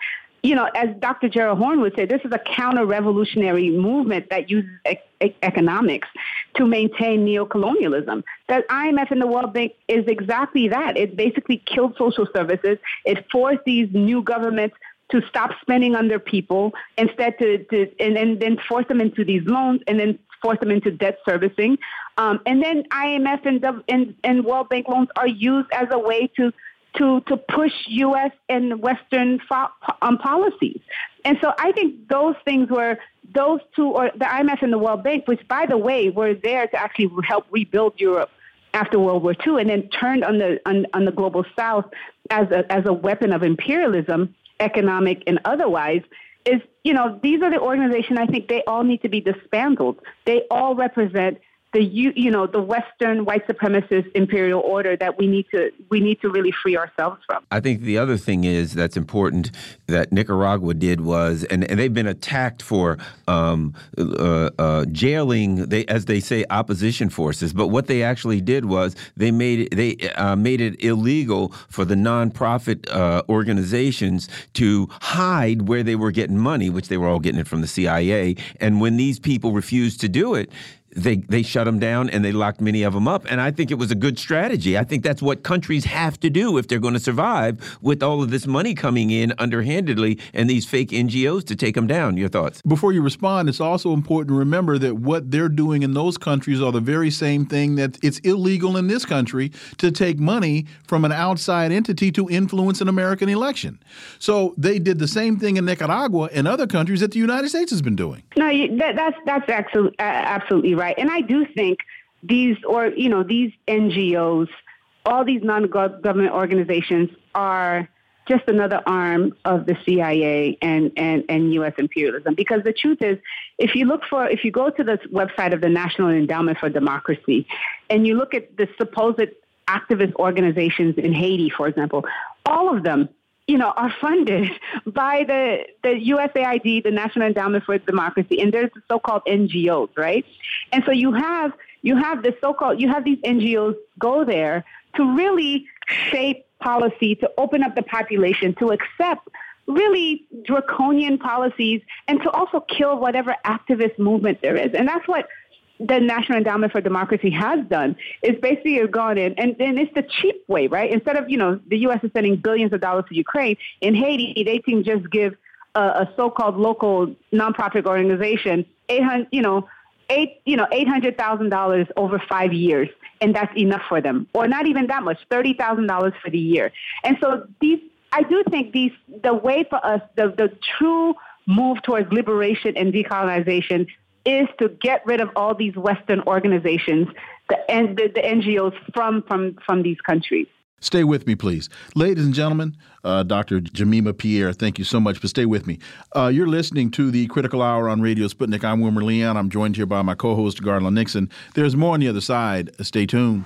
you know, as Dr. Gerald Horne would say, this is a counter-revolutionary movement that uses e- economics to maintain neocolonialism. The IMF and the World Bank is exactly that. It basically killed social services. It forced these new governments to stop spending on their people, instead to, to and, and then force them into these loans, and then force them into debt servicing. Um, and then IMF and, and, and World Bank loans are used as a way to to, to push U.S. and Western fo- um, policies. And so I think those things were those two, or the IMF and the World Bank, which, by the way, were there to actually help rebuild Europe after World War II, and then turned on the on, on the global South as a as a weapon of imperialism, economic and otherwise. Is you know these are the organizations I think they all need to be dismantled. They all represent the you, you know the Western white supremacist imperial order that we need to we need to really free ourselves from. I think the other thing is that's important that Nicaragua did was, and, and they've been attacked for um, uh, uh, jailing, they as they say, opposition forces. But what they actually did was they made they uh, made it illegal for the nonprofit uh, organizations to hide where they were getting money, which they were all getting it from the CIA. And when these people refused to do it, they they shut them down and they locked many of them up. And I think it was a good strategy. I think that's what countries have to do if they're going to survive with all of this money coming in underhandedly and these fake NGOs to take them down. Your thoughts? Before you respond, it's also important to remember that what they're doing in those countries are the very same thing that it's illegal in this country to take money from an outside entity to influence an American election. So they did the same thing in Nicaragua and other countries that the United States has been doing. No, that, that's that's absolutely absolutely right right. And I do think these, or you know, these NGOs, all these non-government organizations are just another arm of the CIA and, and, and U.S. imperialism. Because the truth is, if you look for, if you go to the website of the National Endowment for Democracy, and you look at the supposed activist organizations in Haiti, for example, all of them you know, are funded by the, the USAID, the National Endowment for Democracy, and there's the so-called NGOs, right? And so you have you have the so-called you have these NGOs go there to really shape policy, to open up the population, to accept really draconian policies, and to also kill whatever activist movement there is. And that's what the National Endowment for Democracy has done is basically gone in, and, and it's the cheap way, right? Instead of, you know, the U.S. is sending billions of dollars to Ukraine, in Haiti, they can just give a, a so-called local nonprofit organization 800, you know, eight, you know, $800,000 over five years, and that's enough for them. Or not even that much, $30,000 for the year. And so these, I do think these, the way for us, the, the true move towards liberation and decolonization is to get rid of all these Western organizations the, the, the NGOs from, from, from these countries. Stay with me, please. Ladies and gentlemen, uh, Dr. Jemima Pierre, thank you so much, but stay with me. Uh, you're listening to the Critical Hour on Radio Sputnik. I'm Wilmer Leon. I'm joined here by my co host, Garland Nixon. There's more on the other side. Stay tuned.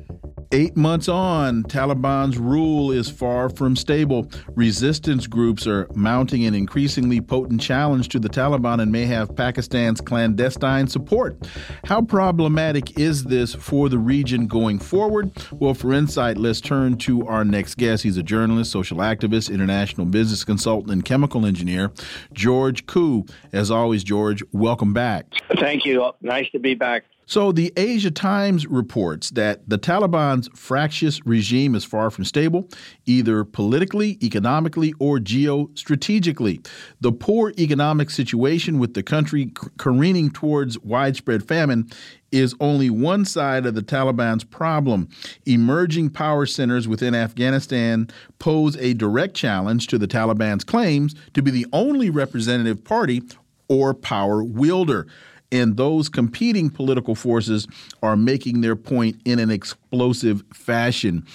Eight months on, Taliban's rule is far from stable. Resistance groups are mounting an increasingly potent challenge to the Taliban and may have Pakistan's clandestine support. How problematic is this for the region going forward? Well, for insight, let's turn to our next guest. He's a journalist, social activist, international business consultant, and chemical engineer, George Koo. As always, George, welcome back. Thank you. Nice to be back. So, the Asia Times reports that the Taliban's fractious regime is far from stable, either politically, economically, or geostrategically. The poor economic situation with the country careening towards widespread famine is only one side of the Taliban's problem. Emerging power centers within Afghanistan pose a direct challenge to the Taliban's claims to be the only representative party or power wielder and those competing political forces are making their point in an explosive fashion.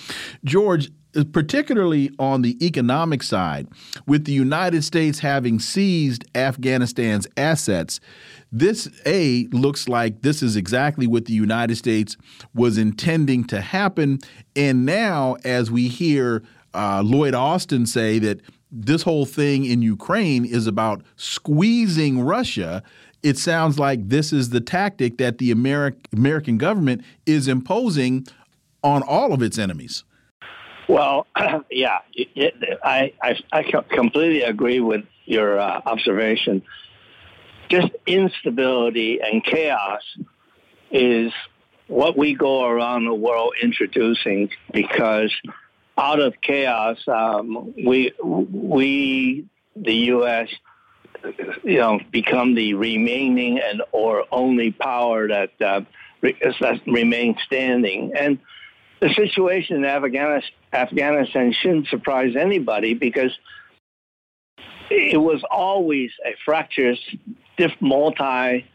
George, particularly on the economic side, with the United States having seized Afghanistan's assets, this A looks like this is exactly what the United States was intending to happen. And now, as we hear uh, Lloyd Austin say that this whole thing in Ukraine is about squeezing Russia, it sounds like this is the tactic that the Ameri American government is imposing on all of its enemies. Well, yeah, it, I, I, I completely agree with your uh, observation. Just instability and chaos is what we go around the world introducing because out of chaos, um, we we the U.S you know, become the remaining and or only power that uh, that remains standing. And the situation in Afghanistan, Afghanistan shouldn't surprise anybody because it was always a fractious, multi,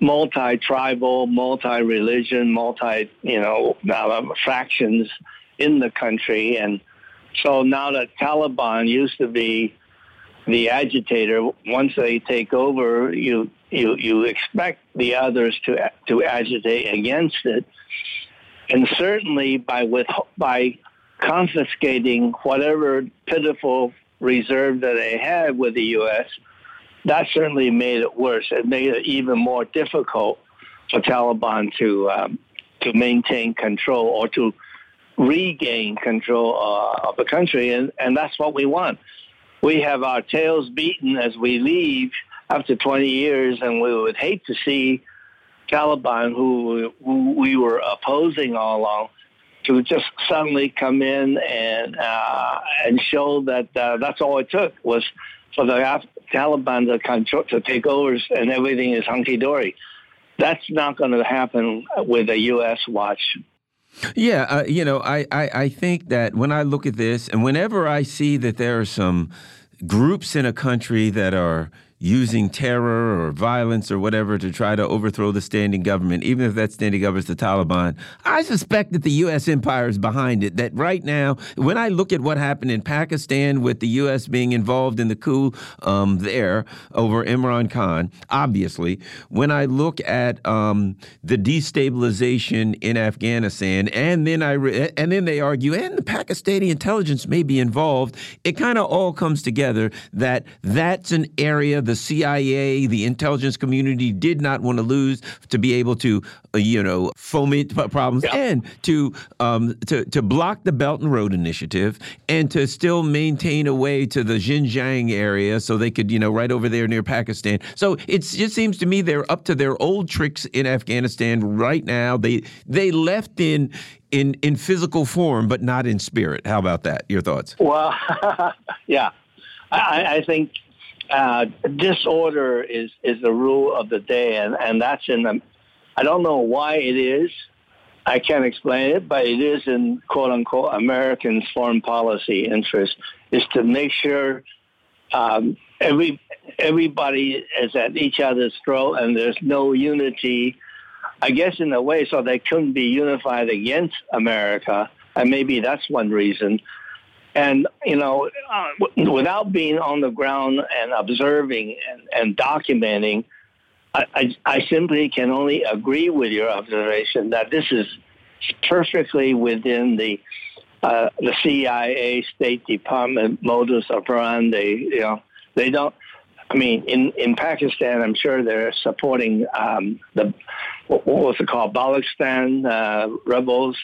multi-tribal, multi-religion, multi, you know, uh, fractions in the country, and so now that Taliban used to be the agitator, once they take over, you you you expect the others to to agitate against it, and certainly by with by confiscating whatever pitiful reserve that they had with the U.S., that certainly made it worse. It made it even more difficult for Taliban to um, to maintain control or to regain control uh, of the country, and and that's what we want we have our tails beaten as we leave after 20 years, and we would hate to see Taliban, who, we were opposing all along, to just suddenly come in and uh, and show that uh, that's all it took was for the Taliban to control, to take over and everything is hunky dory. That's not going to happen with a U.S. watch. Yeah, uh, you know, I, I, I think that when I look at this, and whenever I see that there are some groups in a country that are using terror or violence or whatever to try to overthrow the standing government, even if that standing government is the Taliban. I suspect that the U.S. empire is behind it. That right now, when I look at what happened in Pakistan with the U.S. being involved in the coup um, there over Imran Khan, obviously, when I look at um, the destabilization in Afghanistan, and then I and then they argue, and the Pakistani intelligence may be involved. It kind of all comes together that that's an area the CIA, the intelligence community did not want to lose to be able to, uh, you know, foment problems yeah. and to, um, to to block the Belt and Road Initiative and to still maintain a way to the Xinjiang area so they could, you know, right over there near Pakistan. So it just seems to me they're up to their old tricks in Afghanistan right now. They they left in in in physical form, but not in spirit. How about that? Your thoughts? Well, yeah, I, I think uh, disorder is is the rule of the day, and and that's in the. I don't know why it is. I can't explain it, but it is in quote unquote American foreign policy interest is to make sure um, every everybody is at each other's throat and there's no unity I guess in a way, so they couldn't be unified against America, and maybe that's one reason. And you know, uh, w- without being on the ground and observing and, and documenting, I, I, I simply can only agree with your observation that this is perfectly within the uh, the CIA, State Department modus operandi. You know, they don't. I mean, in, in Pakistan, I'm sure they're supporting um, the what was it called, Balochistan uh, rebels,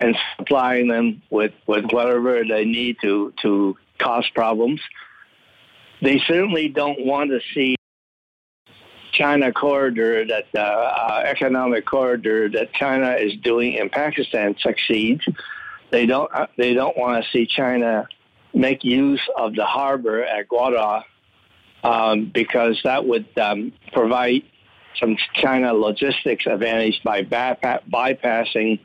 and supplying them with, with whatever they need to to cause problems. They certainly don't want to see China corridor, that uh, uh, economic corridor that China is doing in Pakistan succeed. They don't. Uh, they don't want to see China make use of the harbor at Gwadar um, because that would um, provide some China logistics advantage by bypassing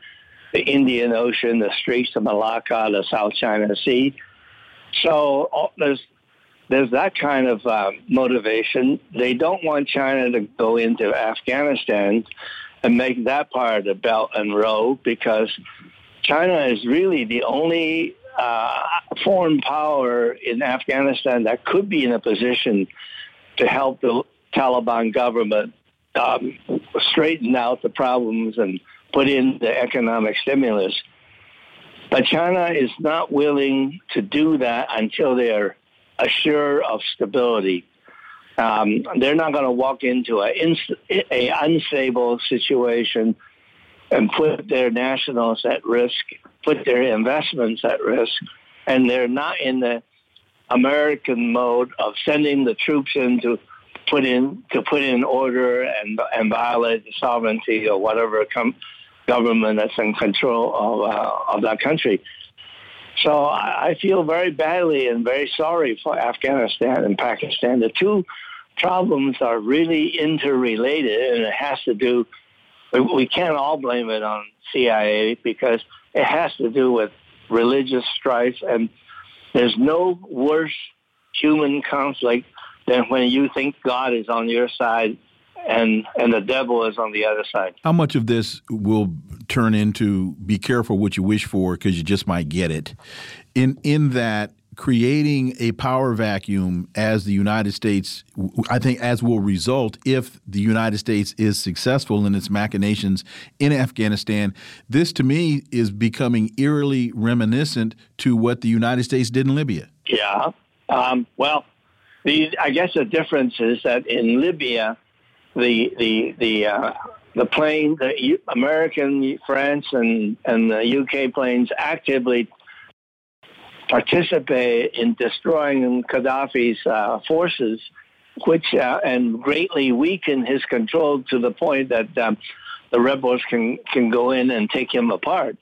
the Indian Ocean, the Straits of Malacca, the South China Sea. So there's there's that kind of uh, motivation. They don't want China to go into Afghanistan and make that part of the Belt and Road because China is really the only uh, foreign power in Afghanistan that could be in a position to help the Taliban government um, straighten out the problems and put in the economic stimulus. But China is not willing to do that until they're assured of stability. Um, they're not going to walk into an a unstable situation and put their nationals at risk, put their investments at risk, and they're not in the American mode of sending the troops in to put in to put in order and and violate the sovereignty or whatever com- government that's in control of uh, of that country. So I, I feel very badly and very sorry for Afghanistan and Pakistan. The two problems are really interrelated, and it has to do. We can't all blame it on CIA because it has to do with religious strife, and there's no worse human conflict than when you think God is on your side and and the devil is on the other side. How much of this will turn into be careful what you wish for because you just might get it? In in that creating a power vacuum as the United States, I think, as will result if the United States is successful in its machinations in Afghanistan. This, to me, is becoming eerily reminiscent to what the United States did in Libya. Yeah. Um, well, the, I guess the difference is that in Libya, the the the uh, the plane, the American, France, and and the UK planes actively participate in destroying Gaddafi's uh, forces, which uh, and greatly weaken his control to the point that um, the rebels can can go in and take him apart.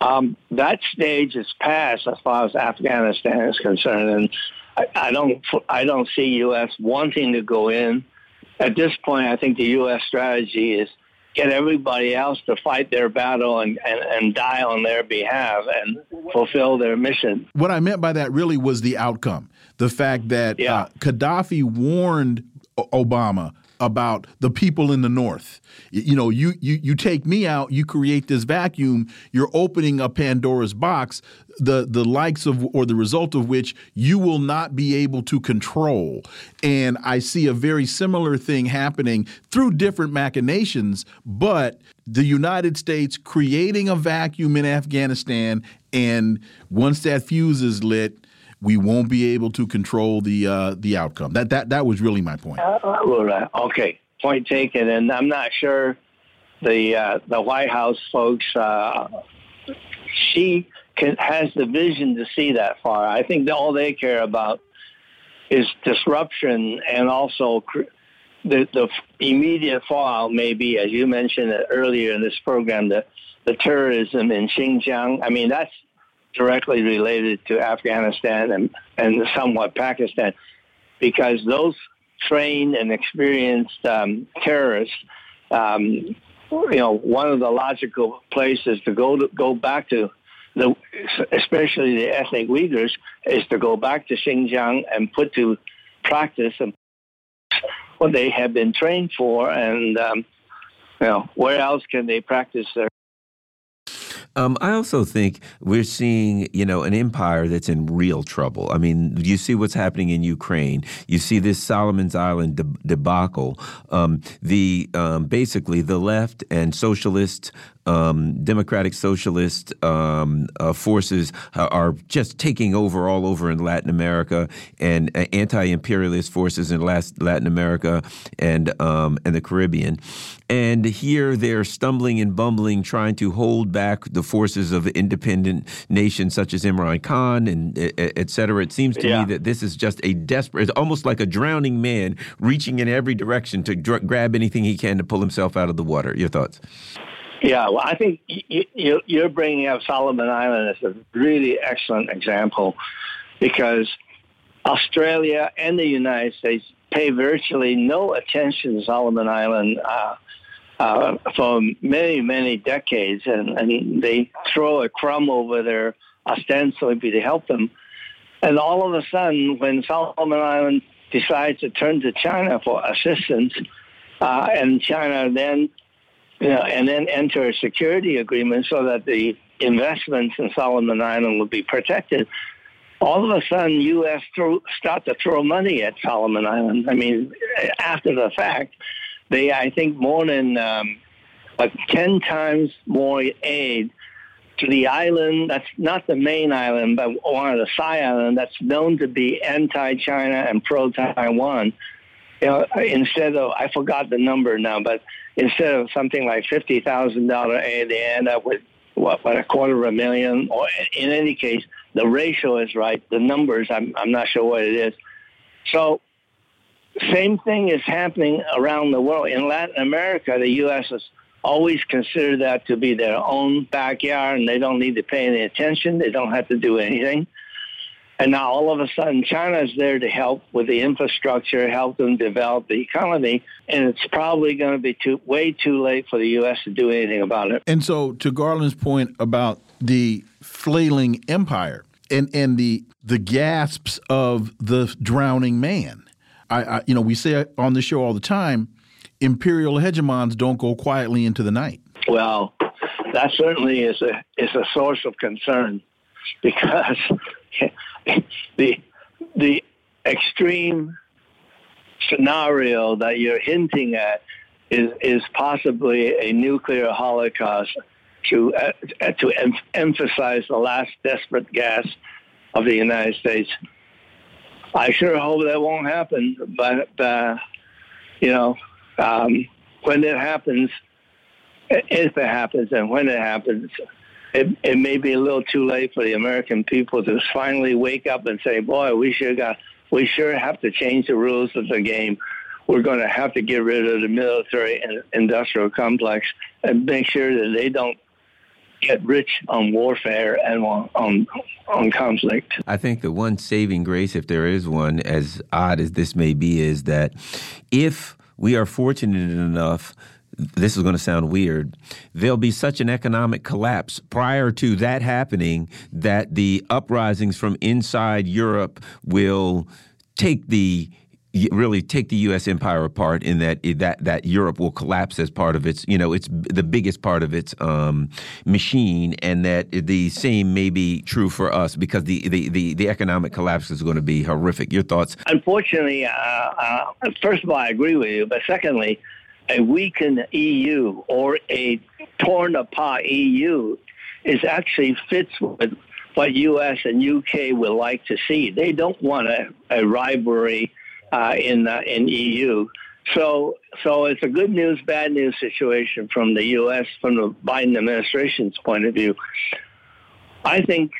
Um, that stage is past as far as Afghanistan is concerned, and I, I don't I don't see U.S. wanting to go in. At this point, I think the U.S. strategy is get everybody else to fight their battle and, and, and die on their behalf and fulfill their mission. What I meant by that really was the outcome. The fact that yeah. uh, Gaddafi warned Obama about the people in the north. You know, you you you take me out, you create this vacuum, you're opening a Pandora's box, the the likes of or the result of which you will not be able to control. And I see a very similar thing happening through different machinations, but the United States creating a vacuum in Afghanistan and once that fuse is lit, we won't be able to control the uh, the outcome. That that that was really my point. Uh, okay, point taken. And I'm not sure the uh, the White House folks. Uh, she can, has the vision to see that far. I think all they care about is disruption and also the, the immediate fallout may be, as you mentioned earlier in this program, the, the terrorism in Xinjiang. I mean, that's directly related to Afghanistan and, and somewhat Pakistan because those trained and experienced um, terrorists, um, you know, one of the logical places to go to go back to the, especially the ethnic Uyghurs, is to go back to Xinjiang and put to practice what they have been trained for, and um, you know, where else can they practice their um, I also think we're seeing, you know, an empire that's in real trouble. I mean, you see what's happening in Ukraine. You see this Solomon's Island debacle. Um, the um, basically the left and socialist um, democratic socialist um, uh, forces are just taking over all over in Latin America, and uh, anti-imperialist forces in Latin America and um, and the Caribbean. And here they're stumbling and bumbling, trying to hold back the forces of independent nations such as Imran Khan and et cetera. It seems to yeah. me that this is just a desperate, it's almost like a drowning man reaching in every direction to grab anything he can to pull himself out of the water. Your thoughts? Yeah, well, I think you, you're bringing up Solomon Island as a really excellent example because Australia and the United States pay virtually no attention to Solomon Island uh, uh, for many, many decades, and, and they throw a crumb over there ostensibly to help them. And all of a sudden, when Solomon Island decides to turn to China for assistance, uh, and China then know, and then enter a security agreement so that the investments in Solomon Island will be protected. All of a sudden, U.S. Throw, start to throw money at Solomon Island. I mean, after the fact, they I think more than um, like ten times more aid to the island that's not the main island, but one of the side islands that's known to be anti-China and pro-Taiwan. You know, instead of I forgot the number now, but instead of something like fifty thousand dollar aid, they end up with what, what a quarter of a million. Or in any case, the ratio is right. The numbers, I'm I'm not sure what it is. So, same thing is happening around the world. In Latin America, the U.S. has always considered that to be their own backyard, and they don't need to pay any attention. They don't have to do anything. And now all of a sudden, China is there to help with the infrastructure, help them develop the economy, and it's probably going to be too way too late for the U.S. to do anything about it. And so, to Garland's point about the flailing empire and and the the gasps of the drowning man, I, I you know we say on the show all the time, imperial hegemons don't go quietly into the night. Well, that certainly is a is a source of concern because the the extreme scenario that you're hinting at is is possibly a nuclear holocaust to uh, to em- emphasize the last desperate gasp of the United States. I sure hope that won't happen, but uh, you know, um, when it happens, if it happens, and when it happens, it, it may be a little too late for the American people to finally wake up and say, "Boy, we sure got, we sure have to change the rules of the game. We're going to have to get rid of the military and industrial complex and make sure that they don't get rich on warfare and on, on, on conflict. I think the one saving grace, if there is one, as odd as this may be, is that if we are fortunate enough this is going to sound weird. There'll be such an economic collapse prior to that happening that the uprisings from inside Europe will take the really take the U.S. empire apart in that that that Europe will collapse as part of its you know it's the biggest part of its um, machine, and that the same may be true for us because the the, the, the economic collapse is going to be horrific. Your thoughts? Unfortunately, uh, uh, first of all, I agree with you, but secondly a weakened EU or a torn apart EU is actually fits with what U.S. and U.K. would like to see. They don't want a, a rivalry uh, in uh, in EU. So, so it's a good news, bad news situation from the U.S. from the Biden administration's point of view. I think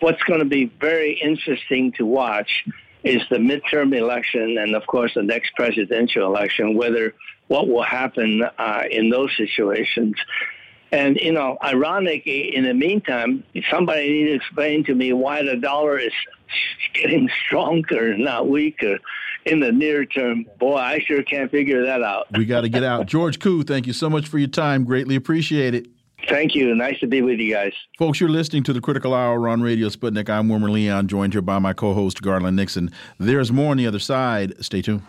what's going to be very interesting to watch is the midterm election and, of course, the next presidential election. Whether what will happen uh, in those situations. And, you know, ironic, in the meantime, somebody needs to explain to me why the dollar is getting stronger, not weaker in the near term. Boy, I sure can't figure that out. we got to get out. George Koo, thank you so much for your time. Greatly appreciate it. Thank you. Nice to be with you guys. Folks, you're listening to the Critical Hour on Radio Sputnik. I'm Wilmer Leon, joined here by my co host, Garland Nixon. There's more on the other side. Stay tuned.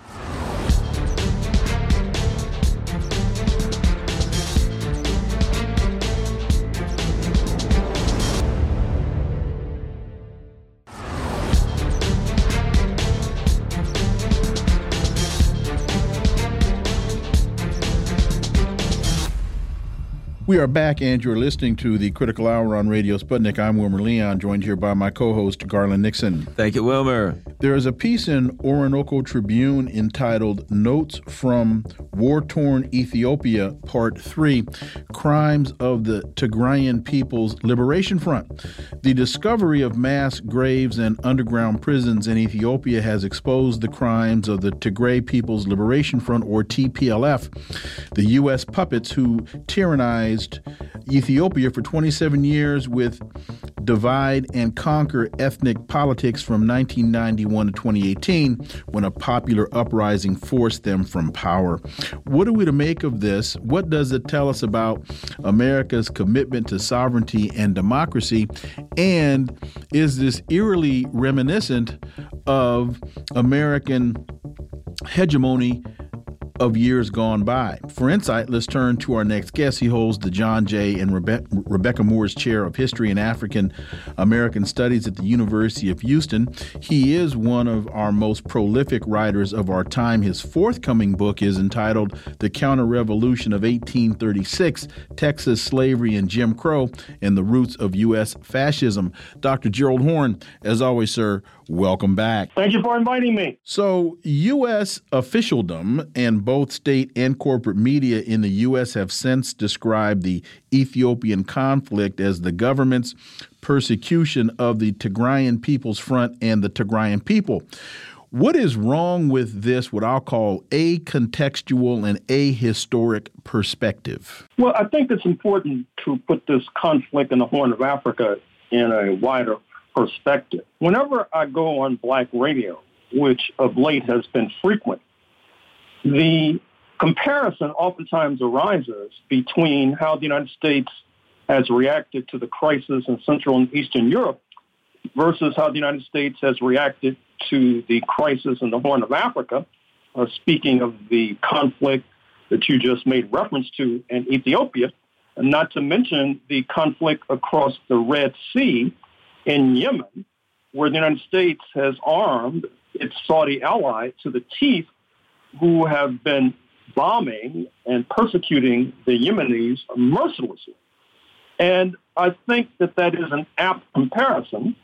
We are back, and you're listening to the Critical Hour on Radio Sputnik. I'm Wilmer Leon, joined here by my co host, Garland Nixon. Thank you, Wilmer. There is a piece in Orinoco Tribune entitled Notes from War Torn Ethiopia, Part 3 Crimes of the Tigrayan People's Liberation Front. The discovery of mass graves and underground prisons in Ethiopia has exposed the crimes of the Tigray People's Liberation Front, or TPLF, the U.S. puppets who Ethiopia for 27 years with divide and conquer ethnic politics from 1991 to 2018 when a popular uprising forced them from power. What are we to make of this? What does it tell us about America's commitment to sovereignty and democracy? And is this eerily reminiscent of American hegemony? Of years gone by. For insight, let's turn to our next guest. He holds the John J. and Rebe- Rebecca Moores Chair of History and African American Studies at the University of Houston. He is one of our most prolific writers of our time. His forthcoming book is entitled The Counter Revolution of 1836 Texas Slavery and Jim Crow and the Roots of U.S. Fascism. Dr. Gerald Horne, as always, sir, welcome back. Thank you for inviting me. So, U.S. officialdom and both state and corporate media in the U.S. have since described the Ethiopian conflict as the government's persecution of the Tigrayan People's Front and the Tigrayan people. What is wrong with this, what I'll call a contextual and a historic perspective? Well, I think it's important to put this conflict in the Horn of Africa in a wider perspective. Whenever I go on black radio, which of late has been frequent, the comparison oftentimes arises between how the United States has reacted to the crisis in Central and Eastern Europe versus how the United States has reacted to the crisis in the Horn of Africa. Uh, speaking of the conflict that you just made reference to in Ethiopia, not to mention the conflict across the Red Sea in Yemen, where the United States has armed its Saudi ally to the teeth who have been bombing and persecuting the Yemenis mercilessly. And I think that that is an apt comparison.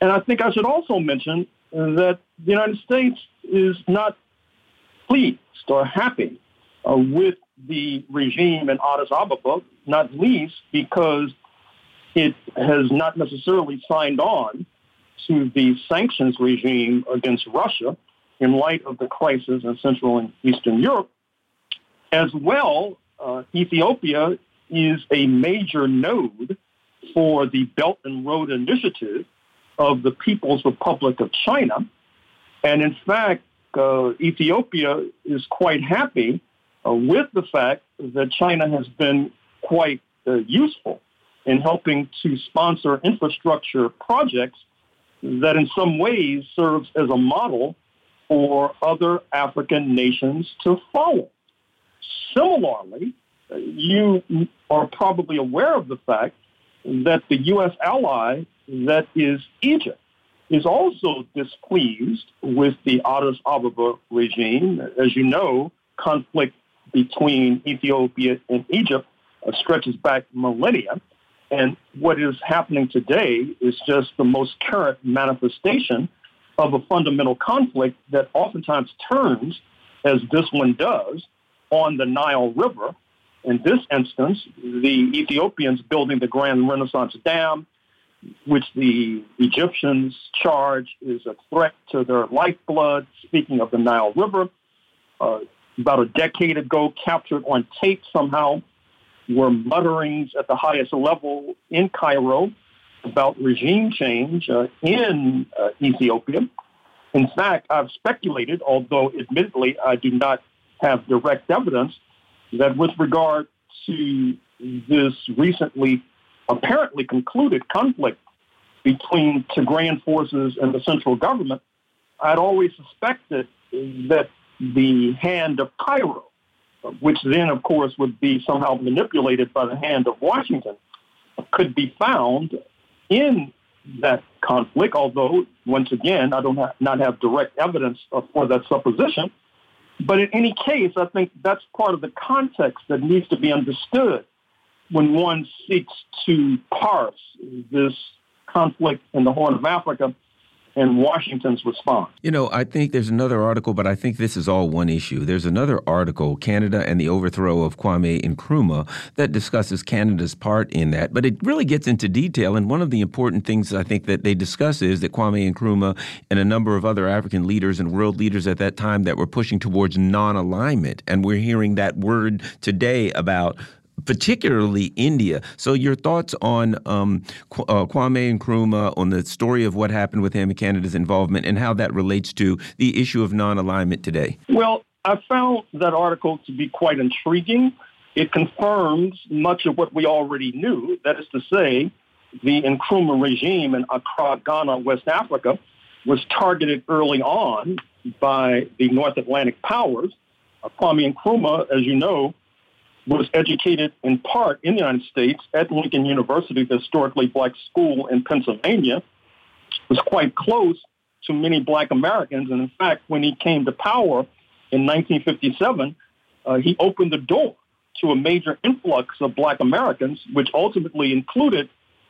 And I think I should also mention that the United States is not pleased or happy uh, with the regime in Addis Ababa, not least because it has not necessarily signed on to the sanctions regime against Russia in light of the crisis in Central and Eastern Europe. As well, uh, Ethiopia is a major node for the Belt and Road Initiative of the People's Republic of China. And in fact, uh, Ethiopia is quite happy uh, with the fact that China has been quite uh, useful in helping to sponsor infrastructure projects that in some ways serves as a model for other African nations to follow. Similarly, you are probably aware of the fact that the U.S. ally that is Egypt is also displeased with the Addis Ababa regime. As you know, conflict between Ethiopia and Egypt stretches back millennia. And what is happening today is just the most current manifestation of a fundamental conflict that oftentimes turns, as this one does, on the Nile River. In this instance, the Ethiopians building the Grand Renaissance Dam, which the Egyptians charge is a threat to their lifeblood. Speaking of the Nile River, uh, about a decade ago, captured on tape somehow, were mutterings at the highest level in Cairo about regime change uh, in uh, Ethiopia. In fact, I've speculated, although admittedly I do not have direct evidence, that with regard to this recently apparently concluded conflict between Tigrayan forces and the central government, I'd always suspected that the hand of Cairo, which then, of course, would be somehow manipulated by the hand of Washington, could be found in that conflict, although, once again, I do not, not have direct evidence for that supposition. But in any case, I think that's part of the context that needs to be understood when one seeks to parse this conflict in the Horn of Africa and Washington's response. You know, I think there's another article, but I think this is all one issue. There's another article, Canada and the Overthrow of Kwame Nkrumah, that discusses Canada's part in that, but it really gets into detail. And one of the important things I think that they discuss is that Kwame Nkrumah and a number of other African leaders and world leaders at that time that were pushing towards non alignment. And we're hearing that word today about particularly India. So, your thoughts on um, uh, Kwame Nkrumah, on the story of what happened with him and Canada's involvement, and how that relates to the issue of non alignment today? Well, I found that article to be quite intriguing. It confirms much of what we already knew. That is to say, the Nkrumah regime in Accra, Ghana, West Africa, was targeted early on by the North Atlantic powers. Uh, Kwame Nkrumah, as you know, was educated in part in the United States at Lincoln University, the historically black school in Pennsylvania, was quite close to many black Americans. And in fact, when he came to power in 1957, uh, he opened the door to a major influx of black Americans, which ultimately included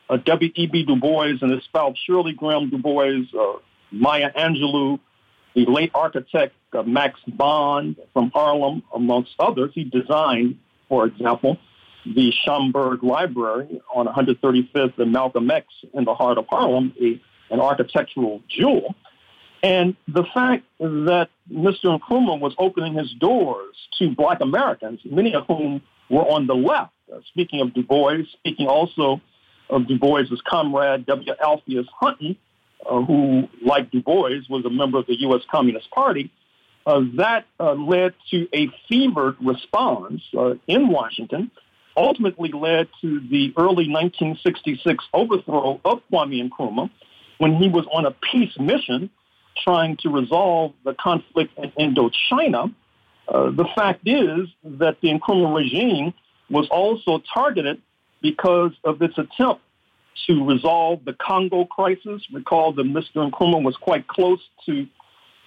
uh, W.E.B. Du Bois and his spouse Shirley Graham Du Bois, uh, Maya Angelou, the late architect uh, Max Bond from Harlem, amongst others. He designed for example, the Schomburg Library on 135th and Malcolm X in the heart of Harlem, a, an architectural jewel. And the fact that Mr. Nkrumah was opening his doors to black Americans, many of whom were on the left, uh, speaking of Du Bois, speaking also of Du Bois' comrade, W. Alpheus Hunton, uh, who, like Du Bois, was a member of the U.S. Communist Party, uh, that uh, led to a fevered response uh, in Washington, ultimately led to the early 1966 overthrow of Kwame Nkrumah when he was on a peace mission trying to resolve the conflict in Indochina. Uh, the fact is that the Nkrumah regime was also targeted because of its attempt to resolve the Congo crisis. Recall that Mr. Nkrumah was quite close to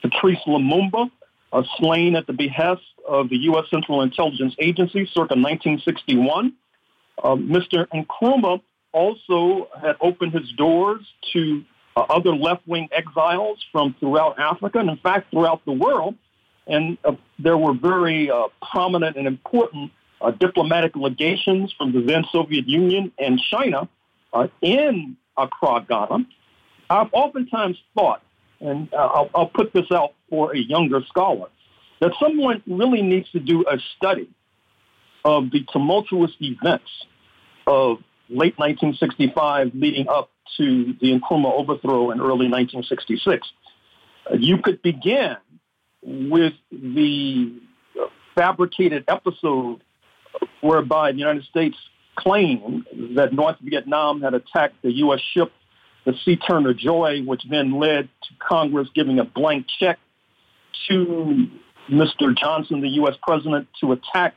Patrice Lumumba, uh, slain at the behest of the U.S. Central Intelligence Agency circa 1961. Uh, Mr. Nkrumah also had opened his doors to uh, other left-wing exiles from throughout Africa and, in fact, throughout the world. And uh, there were very uh, prominent and important uh, diplomatic legations from the then Soviet Union and China in Accra, Ghana. I've oftentimes thought and I'll, I'll put this out for a younger scholar, that someone really needs to do a study of the tumultuous events of late 1965 leading up to the Nkrumah overthrow in early 1966. Uh, you could begin with the fabricated episode whereby the United States claimed that North Vietnam had attacked the U.S. ship the C. Turner Joy, which then led to Congress giving a blank check to Mr. Johnson, the U.S. president, to attack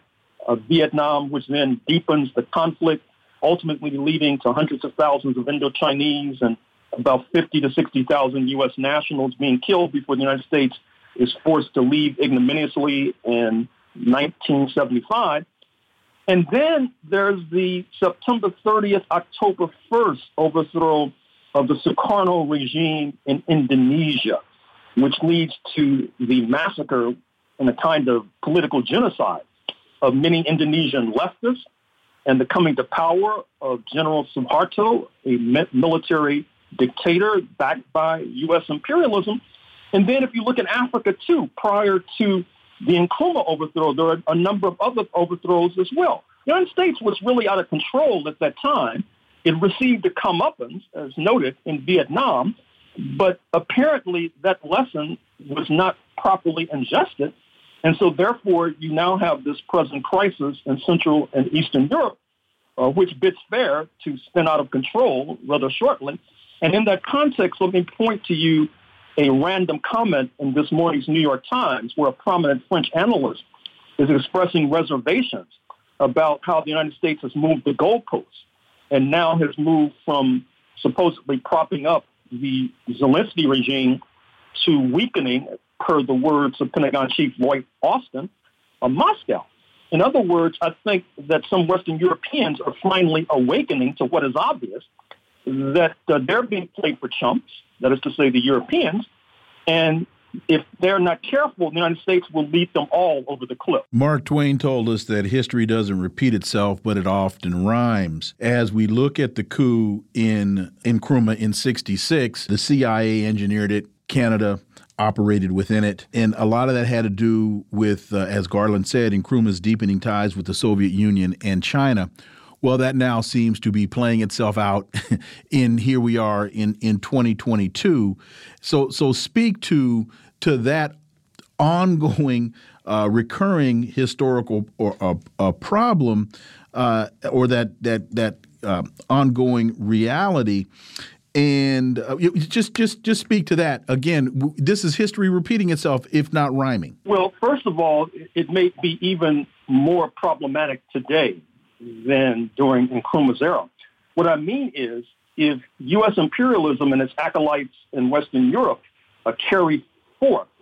uh, Vietnam, which then deepens the conflict, ultimately leading to hundreds of thousands of Indo-Chinese and about 50 to 60,000 U.S. nationals being killed before the United States is forced to leave ignominiously in 1975. And then there's the September 30th, October 1st overthrow of the Sukarno regime in Indonesia, which leads to the massacre and a kind of political genocide of many Indonesian leftists and the coming to power of General Suharto, a military dictator backed by U.S. imperialism. And then if you look at Africa too, prior to the Nkrumah overthrow, there are a number of other overthrows as well. The United States was really out of control at that time. It received a comeuppance, as noted, in Vietnam, but apparently that lesson was not properly ingested. And so, therefore, you now have this present crisis in Central and Eastern Europe, uh, which bids fair to spin out of control rather shortly. And in that context, let me point to you a random comment in this morning's New York Times where a prominent French analyst is expressing reservations about how the United States has moved the goalposts and now has moved from supposedly propping up the Zelensky regime to weakening, per the words of Pentagon Chief Lloyd Austin, of Moscow. In other words, I think that some Western Europeans are finally awakening to what is obvious that uh, they're being played for chumps, that is to say, the Europeans, and if they're not careful, the United States will lead them all over the cliff. Mark Twain told us that history doesn't repeat itself, but it often rhymes. As we look at the coup in Nkrumah in 66, the CIA engineered it, Canada operated within it. And a lot of that had to do with, uh, as Garland said, Nkrumah's deepening ties with the Soviet Union and China. Well, that now seems to be playing itself out in here we are in in 2022. So so speak to to that ongoing uh, recurring historical or a, uh, problem uh, or that that that uh, ongoing reality and uh, just just just speak to that again this is history repeating itself if not rhyming well first of all it may be even more problematic today than during Nkrumah's era. What I mean is, if U.S. imperialism and its acolytes in Western Europe uh, carry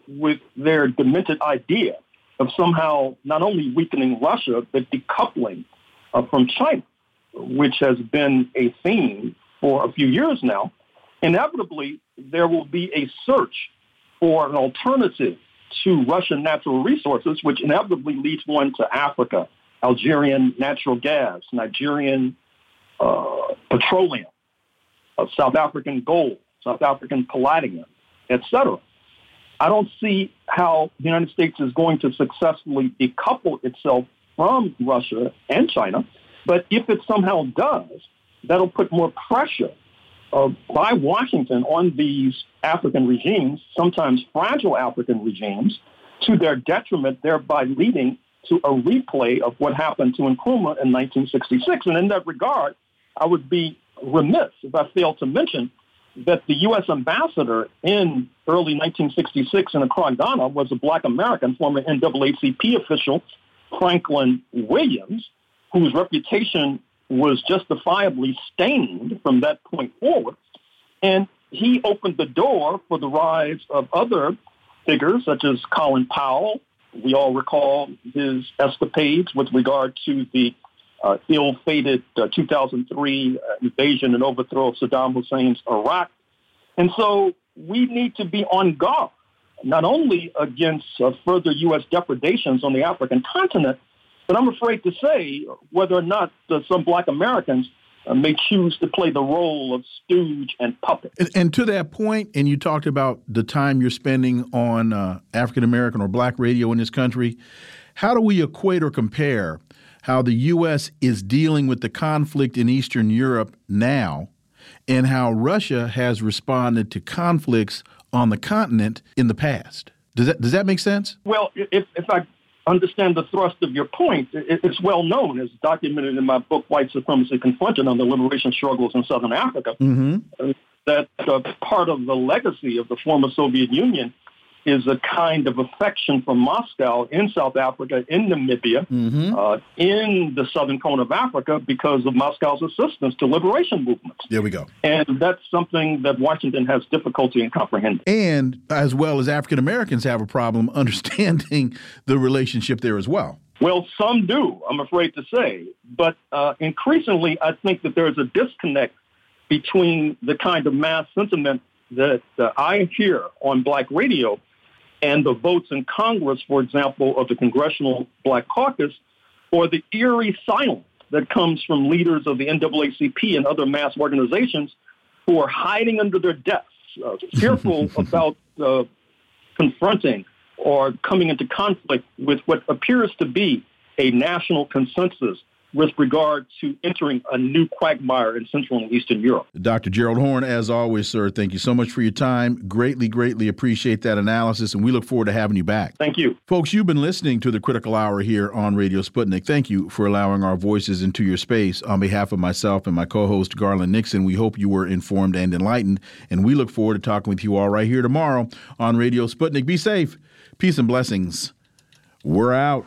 with their demented idea of somehow not only weakening Russia, but decoupling uh, from China, which has been a theme for a few years now, inevitably there will be a search for an alternative to Russian natural resources, which inevitably leads one to Africa Algerian natural gas, Nigerian uh, petroleum, uh, South African gold, South African palladium, etc. I don't see how the United States is going to successfully decouple itself from Russia and China. But if it somehow does, that'll put more pressure uh, by Washington on these African regimes, sometimes fragile African regimes, to their detriment, thereby leading to a replay of what happened to Nkrumah in 1966. And in that regard, I would be remiss if I failed to mention that the U.S. ambassador in early 1966 in Accra, Ghana, was a black American, former NAACP official, Franklin Williams, whose reputation was justifiably stained from that point forward. And he opened the door for the rise of other figures such as Colin Powell, we all recall his escapades with regard to the uh, ill-fated uh, 2003 uh, invasion and overthrow of Saddam Hussein's Iraq. And so we need to be on guard, not only against uh, further U.S. depredations on the African continent, but I'm afraid to say whether or not uh, some black Americans may choose to play the role of stooge and puppet. And, and, to that point, and you talked about the time you're spending on uh, African American or black radio in this country. How do we equate or compare how the U.S. is dealing with the conflict in Eastern Europe now and how Russia has responded to conflicts on the continent in the past? Does that, does that make sense? Well, if, if I understand the thrust of your point. It's well known, as documented in my book, White Supremacy Confronted on the Liberation Struggles in Southern Africa, mm-hmm. that uh, part of the legacy of the former Soviet Union is a kind of affection for Moscow in South Africa, in Namibia, mm-hmm. uh, in the southern cone of Africa because of Moscow's assistance to liberation movements. There we go. And that's something that Washington has difficulty in comprehending. And as well as African Americans have a problem understanding the relationship there as well. Well, some do, I'm afraid to say. But uh, increasingly, I think that there's a disconnect between the kind of mass sentiment that uh, I hear on black radio and the votes in Congress, for example, of the Congressional Black Caucus, or the eerie silence that comes from leaders of the NAACP and other mass organizations who are hiding under their desks, uh, fearful about uh, confronting or coming into conflict with what appears to be a national consensus with regard to entering a new quagmire in Central and Eastern Europe. Dr. Gerald Horne, as always, sir, thank you so much for your time. Greatly, greatly appreciate that analysis, and we look forward to having you back. Thank you. Folks, you've been listening to the Critical Hour here on Radio Sputnik. Thank you for allowing our voices into your space. On behalf of myself and my co host, Garland Nixon, we hope you were informed and enlightened, and we look forward to talking with you all right here tomorrow on Radio Sputnik. Be safe. Peace and blessings. We're out.